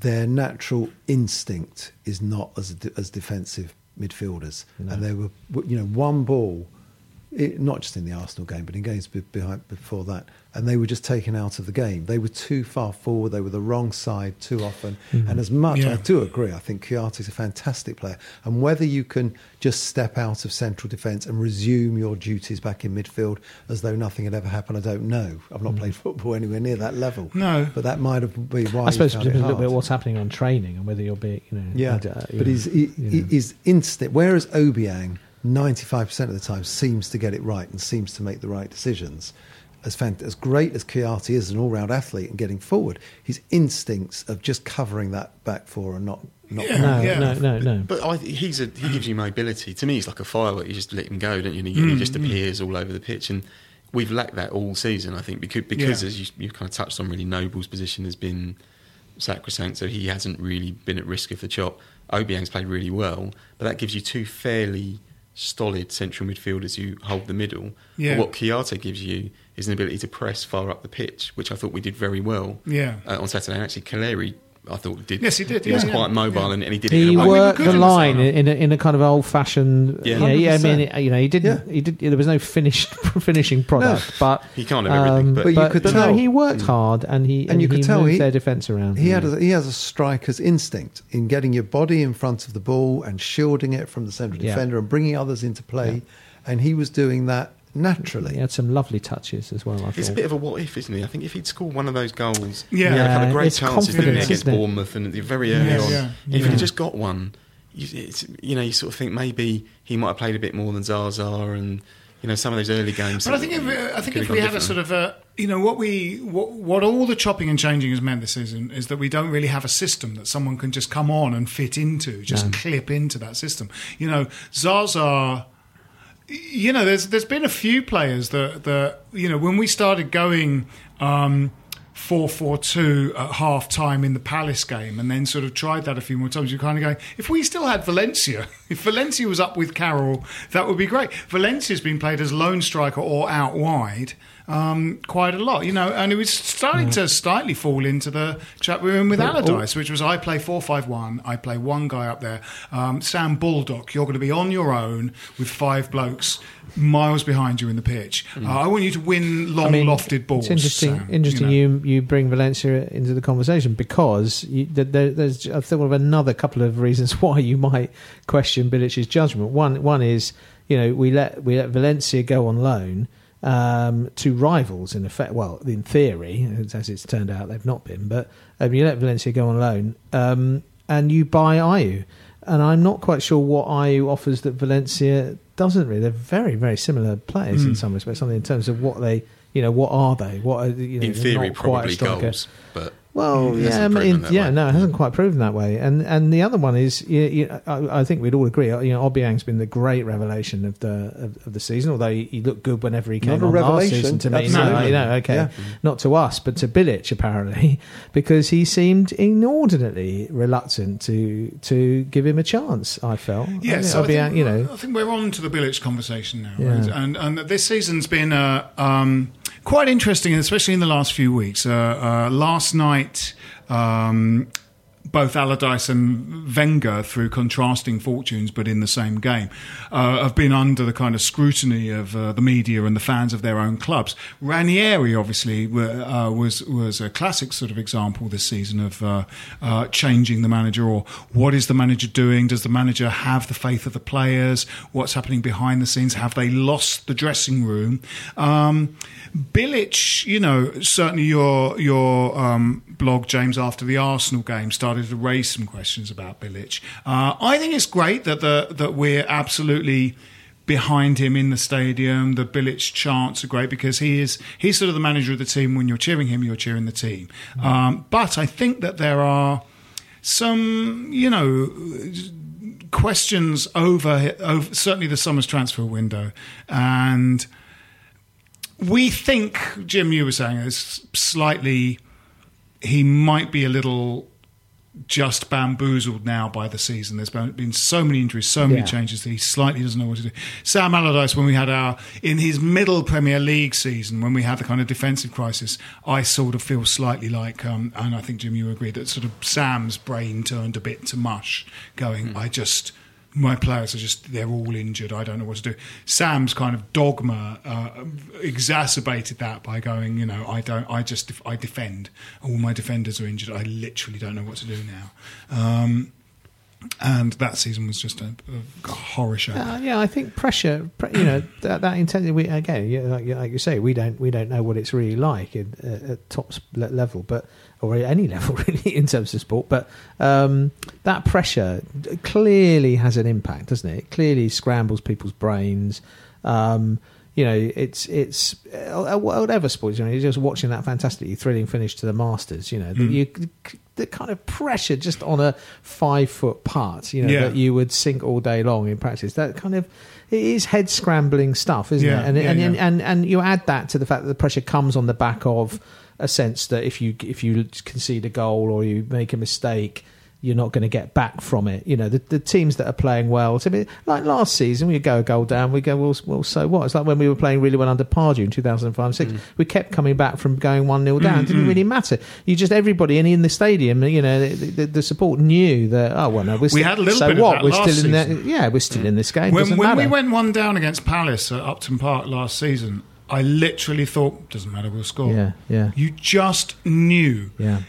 their natural instinct is not as as defensive midfielders, and they were you know one ball, it, not just in the Arsenal game, but in games be, behind before that, and they were just taken out of the game. They were too far forward. They were the wrong side too often. And as much Yeah. I do agree, I think is a fantastic player, and whether you can just step out of central defence and resume your duties back in midfield as though nothing had ever happened, I don't know. I've not played football anywhere near that level. No. but that might have been why I suppose he it depends a little bit what's happening on training and whether you'll be you know Yeah, I d- uh, you but know, his, he, you know. his instinct, whereas Obiang, 95% of the time seems to get it right and seems to make the right decisions. As, fant- as great as Kouyaté is as an all-round athlete and getting forward, his instincts of just covering that back four and not not Yeah. no, yeah. no, no, no. But I, he's a, he gives you mobility. To me, he's like a firework. You just let him go, don't you? And he, he mm. just appears all over the pitch. And we've lacked that all season, I think, because, because Yeah. as you, you kind of touched on, really, Noble's position has been sacrosanct, so he hasn't really been at risk of the chop. Obiang's played really well, but that gives you two fairly stolid central midfielders who hold the middle. Yeah. But what Kouyaté gives you is an ability to press far up the pitch, which I thought we did very well Yeah. uh, on Saturday. And actually, Calleri, I thought did. Yes, he did, He was yeah, quite mobile, yeah. and, and he did. it He in a way- worked the in line in a, in a kind of old fashioned. Yeah. Yeah, yeah. I mean, you know, he didn't. Yeah. He did. There was no finished finishing product, but He can't have everything, um, but- But you could no, tell. he worked hmm. hard, and he And you could tell moved he- their defence around. He had a, he has a striker's instinct in getting your body in front of the ball and shielding it from the central Yeah. defender and bringing others into play, and he was doing that naturally. He had some lovely touches as well. I It's a bit of a what if, isn't he? I think if he'd scored one of those goals, Yeah. he had a couple Yeah, of great chance didn't he, against isn't it? Bournemouth and very early Yeah, on. yeah. If Yeah. he'd just got one, you, it's, you know, you sort of think maybe he might have played a bit more than Zaza and you know some of those early games. But I think if, I think if have we gone had a sort of a, you know, what we, what, what all the chopping and changing has meant this season is that we don't really have a system that someone can just come on and fit into, just No. clip into that system. You know, Zaza, you know, there's there's been a few players that that you know when we started going. Um, 4-4-2 at half time in the Palace game and then sort of tried that a few more times. You're kind of going, if we still had Valencia, if Valencia was up with Carroll, that would be great. Valencia's been played as lone striker or out wide um, quite a lot, you know, and it was starting to slightly fall into the chat we were in with Allardyce, which was I play 4-5-1, I play one guy up there. Um, Sam Baldock, you're going to be on your own with five blokes miles behind you in the pitch. Uh, I want you to win long I mean, lofted balls. It's interesting. Sam, interesting. you know. You, you bring Valencia into the conversation because you, there- there's I thought of another couple of reasons why you might question Bilic's judgment. One one is you know we let we let Valencia go on loan um, to rivals in effect. Well, in theory, as it's turned out, they've not been. But um, you let Valencia go on loan um, and you buy Ayew. And I'm not quite sure what Ayew offers that Valencia doesn't really. They're very, very similar players Hmm. in some respects, something in terms of what they You know, what are they? What are you know? In theory, probably goals, but Well, it yeah, hasn't I mean, yeah, way. no, it hasn't quite proven that way. And and the other one is, you, you, I, I think we'd all agree. You know, Obiang's been the great revelation of the of, of the season. Although he, he looked good whenever he came Not a on last season to me. No, you know, okay, Yeah. not to us, but to Bilic apparently, because he seemed inordinately reluctant to to give him a chance. I felt. Yes, I I think think, Obiang, you know, I think we're on to the Bilic conversation now, Yeah. right? and and this season's been uh, um, quite interesting, especially in the last few weeks. Uh, uh, last night. Um, both Allardyce and Wenger, through contrasting fortunes but in the same game, uh, have been under the kind of scrutiny of uh, the media and the fans of their own clubs. Ranieri, obviously, uh, was was a classic sort of example this season of uh, uh, changing the manager or what is the manager doing? Does the manager have the faith of the players? What's happening behind the scenes? Have they lost the dressing room? Um, Bilic, you know, certainly your your um, blog, James, after the Arsenal game, started to raise some questions about Bilic. Uh, I think it's great that the that we're absolutely behind him in the stadium. The Bilic chants are great because he is he's sort of the manager of the team. When you're cheering him, you're cheering the team. Um, but I think that there are some, you know, questions over, over certainly the summer's transfer window and we think Jim, you were saying is slightly. He might be a little just bamboozled now by the season. There's been been so many injuries, so many Yeah. changes that he slightly doesn't know what to do. Sam Allardyce, when we had our in his middle Premier League season, when we had the kind of defensive crisis, I sort of feel slightly like, um, and I think Jim, you agree that sort of Sam's brain turned a bit to mush, going, I just my players are just they're all injured i don't know what to do. Sam's kind of dogma uh, exacerbated that by going you know i don't i just i defend. All my defenders are injured i literally don't know what to do now. Um, and that season was just a, a horror show. Uh, yeah, I think pressure, pre- you know, that, that intensity. We, again, like, like you say, we don't we don't know what it's really like in, uh, at top level, but or at any level really in terms of sport. But um, that pressure clearly has an impact, doesn't it? It clearly scrambles people's brains. Um, you know, it's it's uh, whatever sports. You know, you're just watching that fantastically thrilling finish to the Masters. You know, the, you, the kind of pressure just on a five foot putt. You know, Yeah. that you would sink all day long in practice. That kind of it is head scrambling stuff, isn't Yeah, it? And, yeah, and, yeah. and and and you add that to the fact that the pressure comes on the back of a sense that if you if you concede a goal or you make a mistake. You're not going to get back from it. You know the, the teams that are playing well. I mean, like last season, we go a goal down. We go well. Well, so what? It's like when we were playing really well under Pardew in 2005 6 Mm. We kept coming back from going one 0 down. It didn't really matter. You just everybody and in the stadium, you know, the, the, the support knew that. Oh well, no, we're still, had a little so bit of what? we're still in the, yeah, we're still in this game. when, when we went one down against Palace at Upton Park last season, I literally thought, doesn't matter, we'll score. Yeah, yeah. You just knew yeah.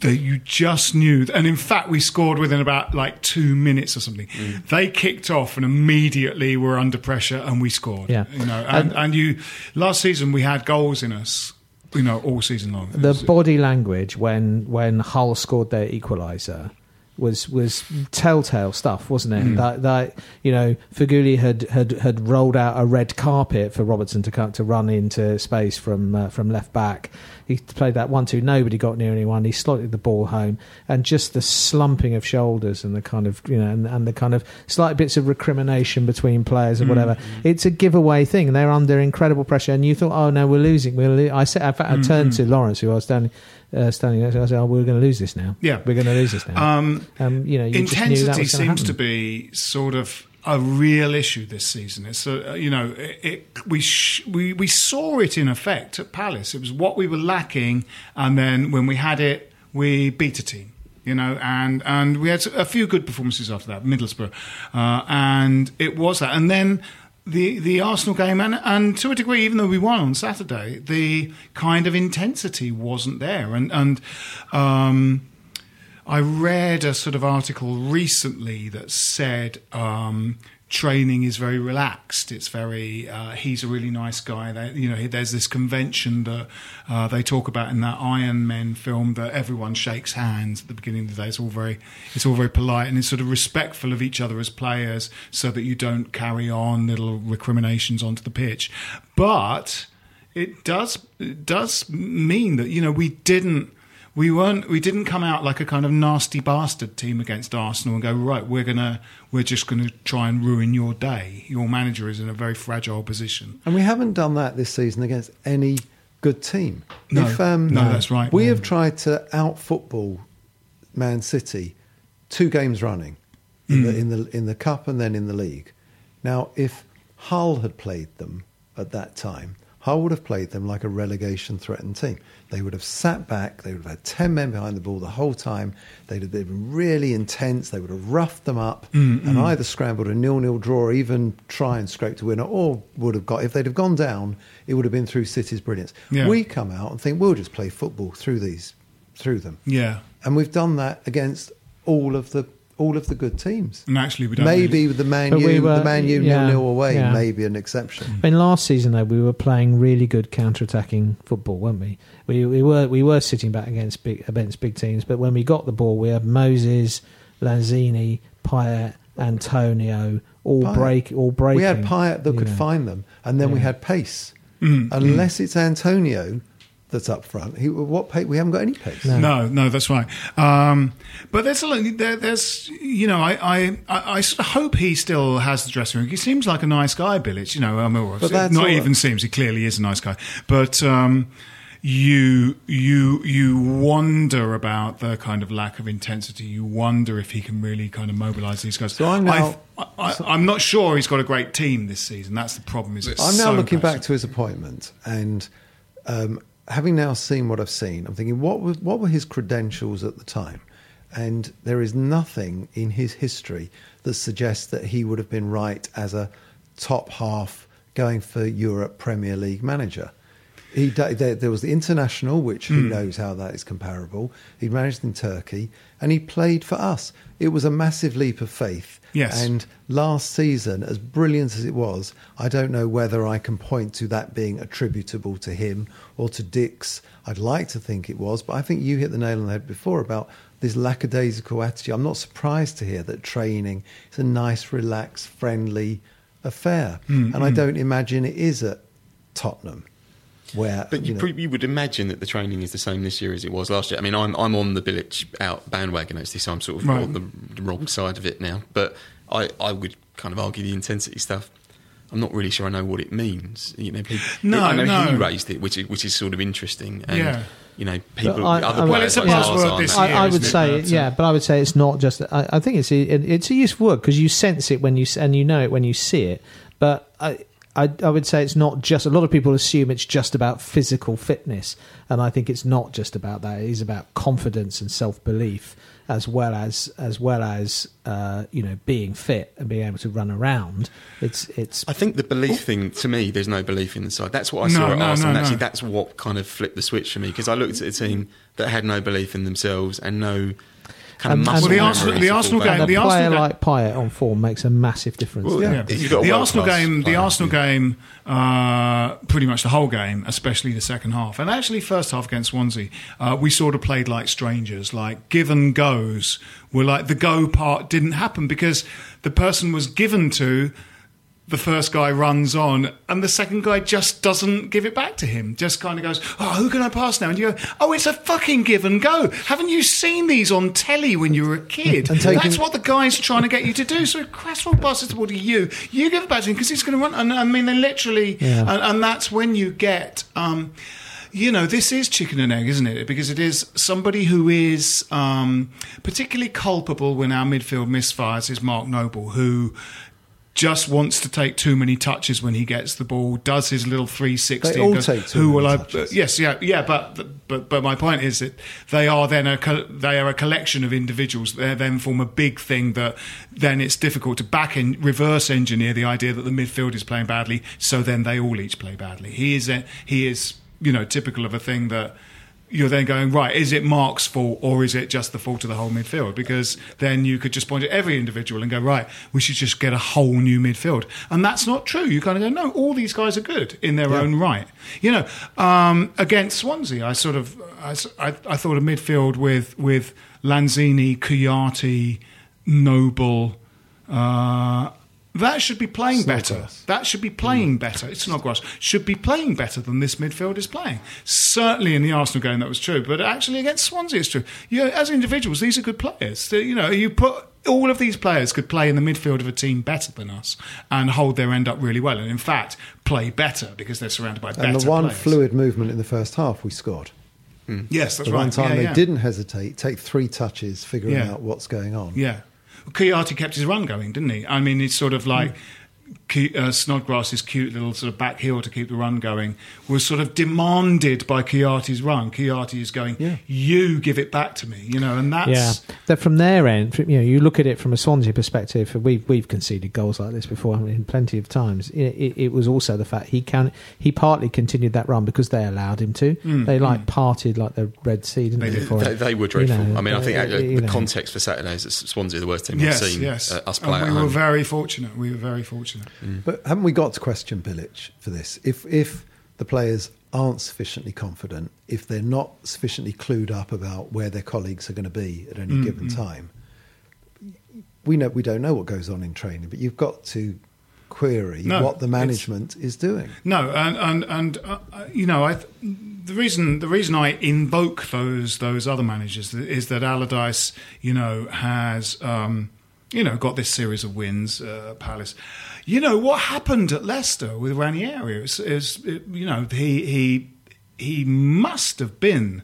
that you just knew. And in fact, we scored within about like two minutes or something. Mm. They kicked off and immediately were under pressure and we scored. Yeah. You know, and, And- and you, last season we had goals in us, you know, all season long. The was- body language when when Hull scored their equaliser was was telltale stuff, wasn't it? Mm. That, that you know, Feghouli had, had had rolled out a red carpet for Robertson to to run into space from uh, from left back. He played that one two. Nobody got near anyone. He slotted the ball home, and just the slumping of shoulders and the kind of you know and, and the kind of slight bits of recrimination between players and whatever. It's a giveaway thing. They're under incredible pressure, and you thought, oh no, we're losing. We're lo-. I said, fact, I turned to Lawrence, who I was standing uh, standing next. I said, oh, we're going to lose this now. Yeah. we're going to lose this now. Um, um, you know, you just knew that intensity seems happen. to be sort of a real issue this season. It's a, you know it, it, we sh- we we saw it in effect at Palace. It was what we were lacking, and then when we had it, we beat a team. You know, and and we had a few good performances after that, Middlesbrough, uh, and it was that. And then the the Arsenal game, and and to a degree, even though we won on Saturday, the kind of intensity wasn't there, and and. Um, I read a sort of article recently that said um, training is very relaxed. It's very uh, he's a really nice guy. They, you know, there's this convention that uh, they talk about in that Iron Men film that everyone shakes hands at the beginning of the day. It's all very it's all very polite and it's sort of respectful of each other as players, so that you don't carry on little recriminations onto the pitch. But it does it does mean that you know we didn't we weren't we didn't come out like a kind of nasty bastard team against Arsenal and go right we're gonna we're just gonna try and ruin your day. Your manager is in a very fragile position. And we haven't done that this season against any good team. No. No, that's right. We have tried to out football Man City two games running in, Mm. the, in the in the cup and then in the league. Now, if Hull had played them at that time, Hull would have played them like a relegation threatened team. They would have sat back. They would have had ten men behind the ball the whole time. They'd have been really intense. They would have roughed them up Mm, and either scrambled a nil-nil draw, or even try and scrape to win, or would have got if they'd have gone down, it would have been through City's brilliance. Yeah. We come out and think we'll just play football through these, through them, Yeah. and we've done that against all of the all of the good teams. And actually, we don't Maybe really- the Man But U, we were- the Man U yeah, nil nil away, yeah. may be an exception. I mean, last season though, we were playing really good counter-attacking football, weren't we? We we were we were sitting back against big against big teams, but when we got the ball, we had Moses, Lanzini, Payet, Antonio, all Payet. break, all breaking. We had Payet that could know. find them, and then we had pace. Mm, Unless it's Antonio that's up front, he, what pace? We haven't got any pace. No. No, no, that's right. Um, but there's a lot. There, there's, you know, I, I, I, I sort of hope he still has the dressing room. He seems like a nice guy, Bilic. You know, I mean, well, But not all- even seems. He clearly is a nice guy. But um, you, you, you wonder about the kind of lack of intensity. You wonder if he can really kind of mobilise these guys. So I'm now- I, I, I'm not sure he's got a great team this season. That's the problem. Is it's I'm now so looking back to his appointment and um, having now seen what I've seen, I'm thinking, what was what were his credentials at the time? And there is nothing in his history that suggests that he would have been right as a top half going for Europe Premier League manager. He, there, there was the international, which who knows how that is comparable. He managed in Turkey, and he played for us. It was a massive leap of faith. Yes. And last season, as brilliant as it was, I don't know whether I can point to that being attributable to him or to Dix. I'd like to think it was, but I think you hit the nail on the head before about this lackadaisical attitude. I'm not surprised to hear that training is a nice, relaxed, friendly affair. Mm, and I don't imagine it is at Tottenham, where But you, know, pre- you would imagine that the training is the same this year as it was last year. I mean, I'm I'm on the Bilic out bandwagon as this. I'm sort of Right. on the, the wrong side of it now. But I, I would kind of argue the intensity stuff. I'm not really sure I know what it means. You know, people, No, I know he raised it, which is which is sort of interesting. And, Yeah. You know, people, I- other I- players Well, it's a like buzzword this year. I, I would isn't it? say, uh, yeah, but I would say it's not just. I, I think it's a, it's a useful word because you sense it when you and you know it when you see it. But I, I, I would say it's not just. A lot of people assume it's just about physical fitness, and I think it's not just about that. It is about confidence and self belief, as well as as well as uh, you know being fit and being able to run around. It's it's I think the belief thing, to me, there's no belief in the side. That's what I No, saw at no, Arsenal. no, and actually, no. that's what kind of flipped the switch for me because I looked at a team that had no belief in themselves and no kind of And- muscle. Well, the Arsenal- the Arsenal game- and a the player Arsenal game- like Payet on form makes a massive difference. Well, Yeah. You've got a the Arsenal game, the. Arsenal game, uh, pretty much the whole game, especially the second half, and actually first half against Swansea, uh, we sort of played like strangers. Like give and goes were like the go part didn't happen because the person was given to. The first guy runs on, and the second guy just doesn't give it back to him. Just kind of goes, "Oh, who can I pass now?" And you go, "Oh, it's a fucking give and go." Haven't you seen these on telly when you were a kid? And taking- That's what the guy's trying to get you to do. So Cresswell passes the ball to you. You give it back to him because he's going to run. And I mean, they literally, Yeah. and, and that's when you get. Um, you know, this is chicken and egg, isn't it? Because it is somebody who is um, particularly culpable when our midfield misfires is Mark Noble, who just wants to take too many touches when he gets the ball, does his little 360. They all goes, take too Who many will I? touches. yes, yeah, yeah, but but but my point is that they are then a they are a collection of individuals. They then form a big thing that then it's difficult to back in reverse engineer the idea that the midfield is playing badly. So then they all each play badly. He is a, he is you know typical of a thing that. You're then going right. Is it Mark's fault or is it just the fault of the whole midfield? Because then you could just point at every individual and go right. We should just get a whole new midfield, and that's not true. You kind of go no. All these guys are good in their own right. You know, um, against Swansea, I sort of I thought a midfield with with Lanzini, Kouyaté, Noble, uh, that should be playing better. That should be playing mm. better. It's not Snodgrass should be playing better than this midfield is playing. Certainly in the Arsenal game that was true, but actually against Swansea it's true. You know, as individuals, these are good players. You know, you put all of these players could play in the midfield of a team better than us and hold their end up really well, and in fact play better because they're surrounded by better And the one players. fluid movement in the first half, we scored. Mm. Yes, that's the right. one time yeah, they yeah. didn't hesitate, take three touches, figuring Yeah. out what's going on. Yeah. Kouyaté kept his run going, didn't he? I mean, it's sort of like Ki- uh, Snodgrass's cute little sort of back heel to keep the run going was sort of demanded by Kouyaté's run. Kouyaté is going, Yeah. you give it back to me, you know, and that's. Yeah, that from their end, from- you know, you look at it from a Swansea perspective. We've we've conceded goals like this before, haven't we, plenty of times. It, it, it was also the fact he can he partly continued that run because they allowed him to. they like parted like the Red Sea, didn't They they? did. They, they were You dreadful. know, I mean, I think uh, actually you the know. context for Saturday is that Swansea the worst team Yes, I've seen yes. uh, us And play we at were home. very fortunate. We were very fortunate. But haven't we got to question Bilic for this? If if the players aren't sufficiently confident, if they're not sufficiently clued up about where their colleagues are going to be at any Mm, given time, we know we don't know what goes on in training. But you've got to query No, what the management is doing. No, and and and uh, you know, I th- the reason the reason I invoke those those other managers is that Allardyce, you know, has um, you know got this series of wins, uh, Palace. You know what happened at Leicester with Ranieri is, it, you know he he he must have been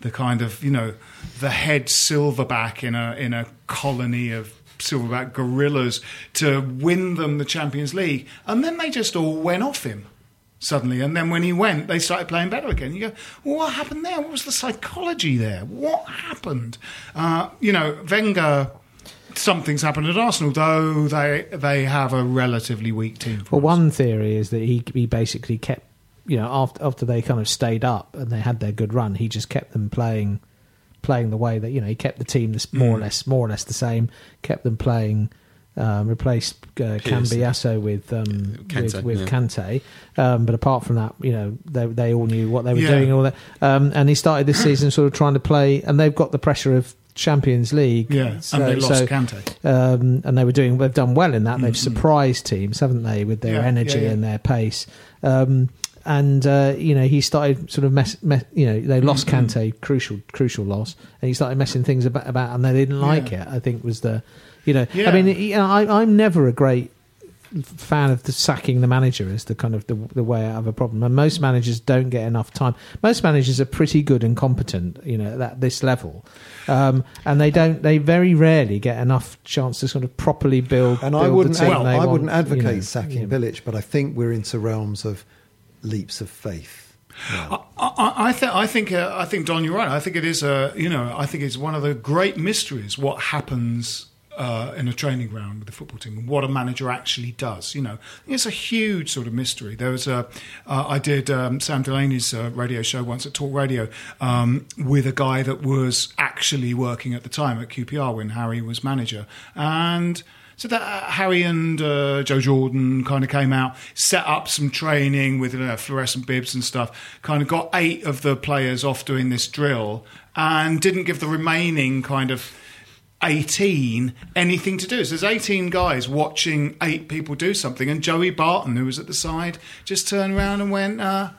the kind of you know the head silverback in a in a colony of silverback gorillas to win them the Champions League, and then they just all went off him suddenly. And then when he went, they started playing better again. You go, well, what happened there? What was the psychology there? What happened? Uh, you know, Wenger. Something's happened at Arsenal, though they they have a relatively weak team. for Well, us. one theory is that he he basically kept, you know, after after they kind of stayed up and they had their good run, he just kept them playing, playing the way that you know he kept the team this more or Mm. less more or less the same, kept them playing. Um, replaced uh, Cambiasso with um, Kante, with, with yeah. Kante, um, but apart from that, you know they they all knew what they were Yeah. doing and all that. Um, and he started this season sort of trying to play, and they've got the pressure of Champions League. yeah, So- and they lost so- Kante. um, and they were doing. They've done well in that. They've Mm-mm. surprised teams, haven't they, with their Yeah, energy yeah, yeah. and their pace. Um, and uh, you know, he started sort of mess. mess you know, they lost Mm-mm. Kante, crucial, crucial loss, and he started messing things about, about and they didn't like it. I think was the, you know, Yeah. I mean, I, I'm never a great fan of the sacking the manager as the kind of the, the way out of a problem. And most managers don't get enough time. Most managers are pretty good and competent, you know, at this level, um, and they don't. They very rarely get enough chance to sort of properly build. And build I wouldn't, team ad- they I want, wouldn't you advocate know, sacking you know. Bilic, but I think we're into realms of leaps of faith. now. I, I, I, th- I think uh, I think Don, you're right. I think it is a you know I think it's one of the great mysteries what happens uh, in a training ground with the football team and what a manager actually does. You know, it's a huge sort of mystery. There was a uh, I did um, Sam Delaney's uh, radio show once at Talk Radio um, with a guy that was actually working at the time at QPR when Harry was manager and. So that uh, Harry and uh, Joe Jordan kind of came out, set up some training with know, fluorescent bibs and stuff. Kind of got eight of the players off doing this drill, and didn't give the remaining kind of eighteen anything to do. So there's eighteen guys watching eight people do something, and Joey Barton, who was at the side, just turned around and went. Uh,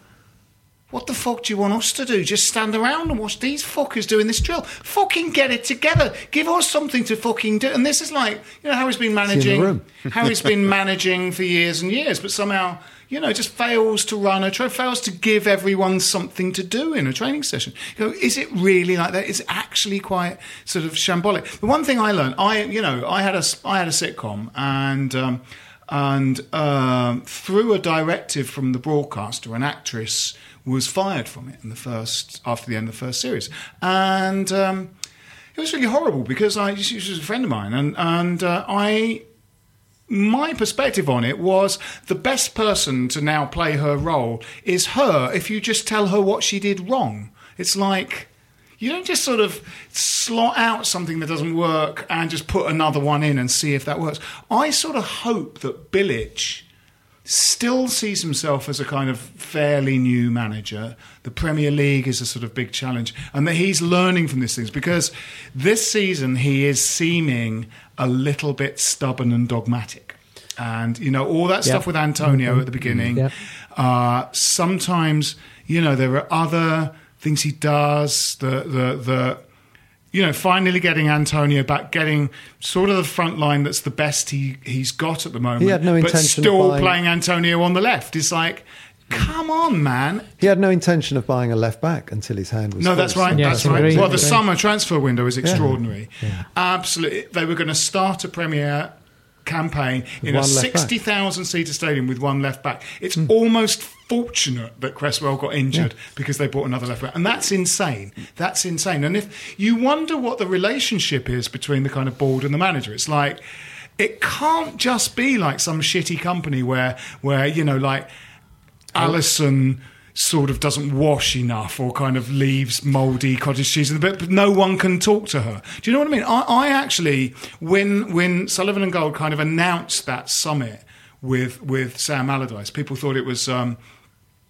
what the fuck do you want us to do? Just stand around and watch these fuckers doing this drill? Fucking get it together. Give us something to fucking do. And this is like, you know, Harry's been managing. room. Harry's been managing for years and years, but somehow, you know, just fails to run a tra- fails to give everyone something to do in a training session. You know, is it really like that? It's actually quite sort of shambolic. The one thing I learned, I, you know, I had a, I had a sitcom and. Um, and um, through a directive from the broadcaster, an actress was fired from it in the first after the end of the first series, and um, it was really horrible because I she was a friend of mine, and and uh, I my perspective on it was the best person to now play her role is her if you just tell her what she did wrong. It's like you don't just sort of slot out something that doesn't work and just put another one in and see if that works. I sort of hope that Bilic still sees himself as a kind of fairly new manager. The Premier League is a sort of big challenge, and that he's learning from these things because this season he is seeming a little bit stubborn and dogmatic. and you know all that Yeah. stuff with Antonio Mhm. at the beginning. Yeah. Uh, sometimes you know there are other things he does. The the the you know finally getting Antonio back, getting sort of the front line that's the best he he's got at the moment. He had no but intention of still playing Antonio on the left. It's like. Come on, man! He had no intention of buying a left back until his hand was. No, that's right. Yeah, that's I right. agree. Well, the Agree. summer transfer window is extraordinary. Yeah. Absolutely, they were going to start a Premier campaign in a one left back. Hmm. sixty thousand seater stadium with one left back. It's almost fortunate that Cresswell got injured because they bought another left back, and that's insane. That's insane. And if you wonder what the relationship is between the kind of board and the manager, it's like it can't just be like some shitty company where where you know like Alison sort of doesn't wash enough or kind of leaves mouldy cottage cheese in the bit, but no one can talk to her. Do you know what I mean? I, I actually, when when Sullivan and Gold kind of announced that summit with with Sam Allardyce, people thought it was. Um,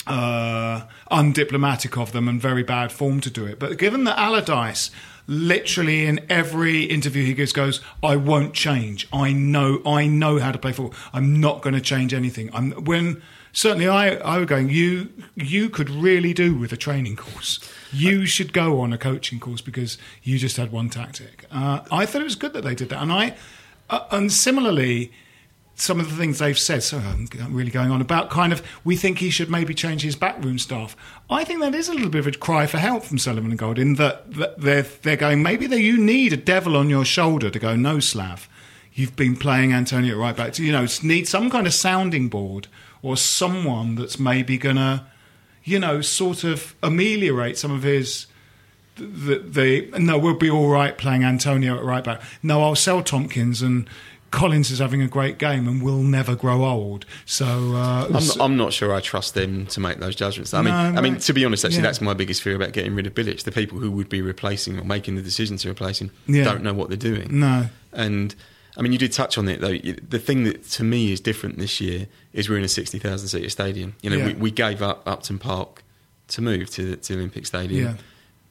uh, undiplomatic of them and very bad form to do it. But given that Allardyce literally in every interview he gives goes, I won't change. I know I know how to play football. I'm not going to change anything. I'm when certainly I I was going, you you could really do with a training course. You should go on a coaching course because you just had one tactic. Uh, I thought it was good that they did that, and I uh, and similarly some of the things they've said, so I'm really going on about kind of, we think he should maybe change his backroom staff. I think that is a little bit of a cry for help from Sullivan and Gold in that, that they're, they're going, maybe that you need a devil on your shoulder to go, no, Slav, you've been playing Antonio right back. You know, need some kind of sounding board or someone that's maybe going to, you know, sort of ameliorate some of his the, the no, we'll be all right playing Antonio at right back. No, I'll sell Tomkins and Collins is having a great game and will never grow old. So uh, I'm not, I'm not sure I trust them to make those judgments. I mean, No, I mean, to be honest, actually, Yeah. that's my biggest fear about getting rid of Bilic. The people who would be replacing or making the decision to replace him Yeah. don't know what they're doing. No. and I mean, you did touch on it though. The thing that to me is different this year is we're in a sixty thousand seater stadium. You know, Yeah. we, we gave up Upton Park to move to the, to Olympic Stadium. Yeah.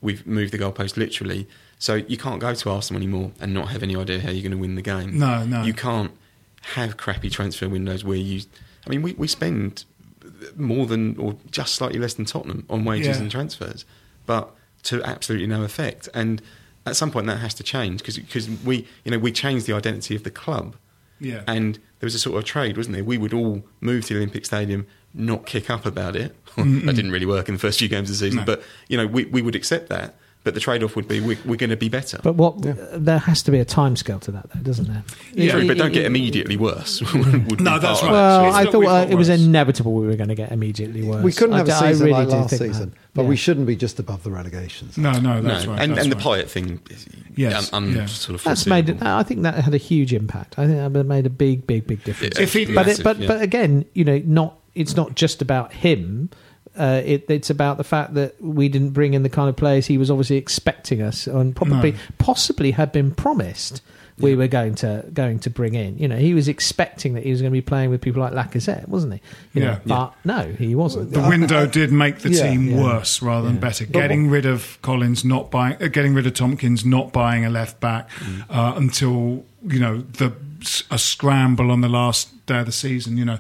We've moved the goalpost literally, so you can't go to Arsenal anymore and not have any idea how you're going to win the game. No, no. you can't have crappy transfer windows where you. I mean, we, we spend more than or just slightly less than Tottenham on wages Yeah. and transfers, but to absolutely no effect. And at some point that has to change because because we you know we changed the identity of the club, Yeah. and there was a sort of trade, wasn't there? We would all move to the Olympic Stadium, not kick up about it. that didn't really work in the first few games of the season, No. but you know we we would accept that. But the trade-off would be we, we're going to be better. But what there has to be a timescale to that, though, doesn't there? True, but don't get immediately worse. would No, that's right. Well, It's I thought uh, it was inevitable we were going to get immediately worse. We couldn't have I, a I season really like last season, that. but Yeah. we shouldn't be just above the relegations. no, no, No, that's right. and, that's and the right. Payet thing, is Yes, un, un, yeah. sort of That's made. foreseeable. I think that had a huge impact. I think that made a big, big, big difference. If he- but Massive, it, but yeah. but again, you know, not it's not just about him. Uh, it, it's about the fact that we didn't bring in the kind of players he was obviously expecting us, and probably No. possibly had been promised we were going to going to bring in. You know, he was expecting that he was going to be playing with people like Lacazette, wasn't he? You know, Yeah. but no, he wasn't. the window did make the Yeah, team yeah. worse rather than Yeah. better. Getting rid of Collins, not buying, uh, getting rid of Tomkins, not buying a left back Mm. uh, until you know the a scramble on the last day of the season. You know,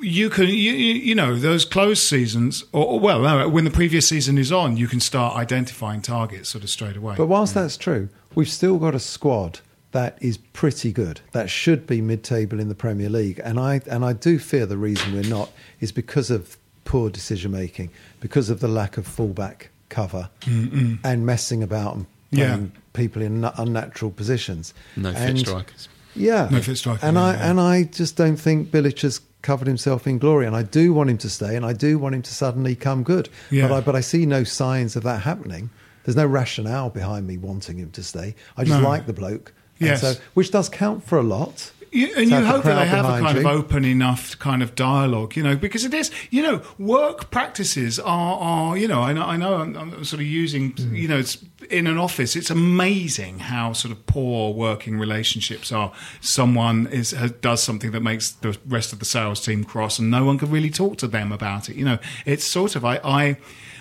you can you, you you know those closed seasons, or, or well, when the previous season is on, you can start identifying targets sort of straight away. But whilst hmm. that's true, we've still got a squad that is pretty good. That should be mid-table in the Premier League, and I and I do fear the reason we're not is because of poor decision making, because of the lack of fullback cover, and messing about and playing Yeah. people in unnatural positions. No fit And- strikers. Yeah, No fit strikers, and I yeah. and I just don't think Bilic has covered himself in glory, and I do want him to stay, and I do want him to suddenly come good. Yeah. But I but I see no signs of that happening. There's no rationale behind me wanting him to stay. I just No. like the bloke, And Yes. so which does count for a lot. You, and you the hope that they have a kind you. of open enough kind of dialogue, you know, because it is, you know, work practices are, are you know, I know, I know I'm, I'm sort of using, Mm. you know, it's in an office, it's amazing how sort of poor working relationships are. Someone is has, does something that makes the rest of the sales team cross, and no one can really talk to them about it. You know, it's sort of I, I,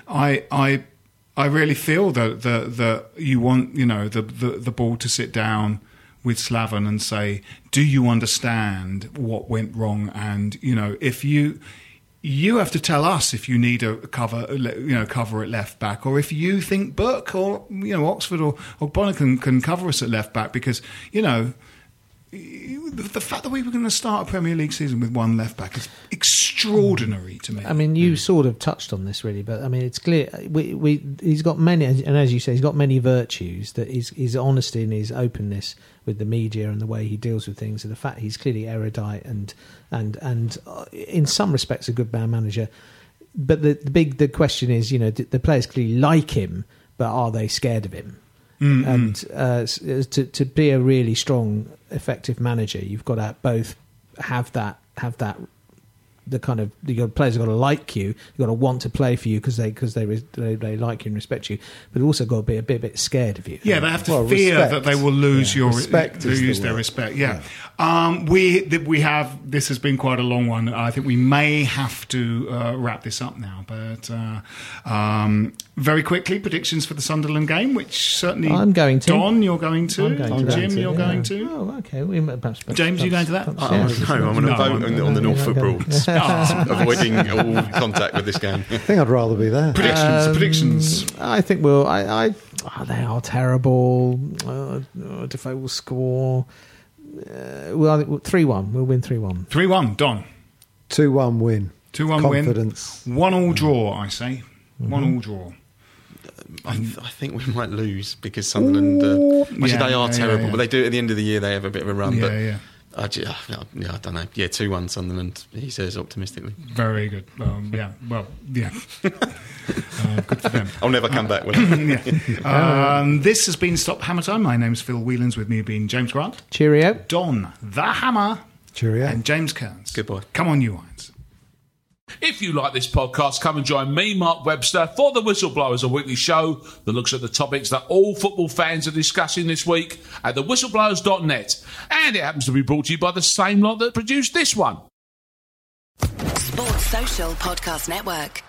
I, I. I really feel that that that you want you know the, the the ball to sit down with Slaven and say, "Do you understand what went wrong?" And you know, if you you have to tell us if you need a cover, you know, cover at left back, or if you think Burke or you know Oxford or, or Bonner can, can cover us at left back, because you know the fact that we were going to start a Premier League season with one left back is extraordinary to me. I mean, you mm. sort of touched on this really, but I mean, it's clear we, we he's got many, and as you say, he's got many virtues. That his his honesty and his openness with the media and the way he deals with things, and the fact he's clearly erudite and and and uh, in some respects a good man manager. But the, the big the question is, you know, the players clearly like him, but are they scared of him? Mm-hmm. And uh, to to be a really strong, effective manager, you've got to both have that have that the kind of the players have got to like you. You've got to want to play for you because they because they, they, they like you and respect you. But also got to be a bit, bit scared of you. Yeah, they have to well, fear respect. that they will lose yeah. your respect. Lose the their respect. Yeah, yeah. Um, we we have this has been quite a long one. I think we may have to uh, wrap this up now. But uh, um, very quickly, predictions for the Sunderland game, which certainly I'm going to. Don, you're going to. I'm going to Jim, to, you're yeah. going to. Oh, okay. We, perhaps, perhaps, James, you going to that? Oh, no, I'm going to vote on, on the Norfolk Broads. avoiding all contact with this game. I think I'd rather be there. Predictions. Um, predictions. I think we'll. I. I oh, they are terrible. Uh, oh, Defoe will score. Uh, well, three one. We'll win three one. Three one. Don. Two one win. Two one Confidence. win. One all draw. I say. Mm-hmm. One all draw. I, th- I, think we might lose because Sunderland. Uh, actually, yeah, they are yeah, terrible, yeah, but they do at the end of the year. They have a bit of a run. Yeah, but yeah. I, just, yeah, I don't know. Yeah, two one Sunderland. He says optimistically. Very good. Um, yeah. Well, yeah. uh, good for them. I'll never come back. Will yeah. Um, this has been Stop Hammer Time. My name's Phil Whelans. With me being James Grant. Cheerio. Don the Hammer. Cheerio. And James Kearns. Good boy. Come on, you irons. If you like this podcast, come and join me, Mark Webster, for The Whistleblowers, a weekly show that looks at the topics that all football fans are discussing this week at thewhistleblowers.net. And it happens to be brought to you by the same lot that produced this one. Sports Social Podcast Network.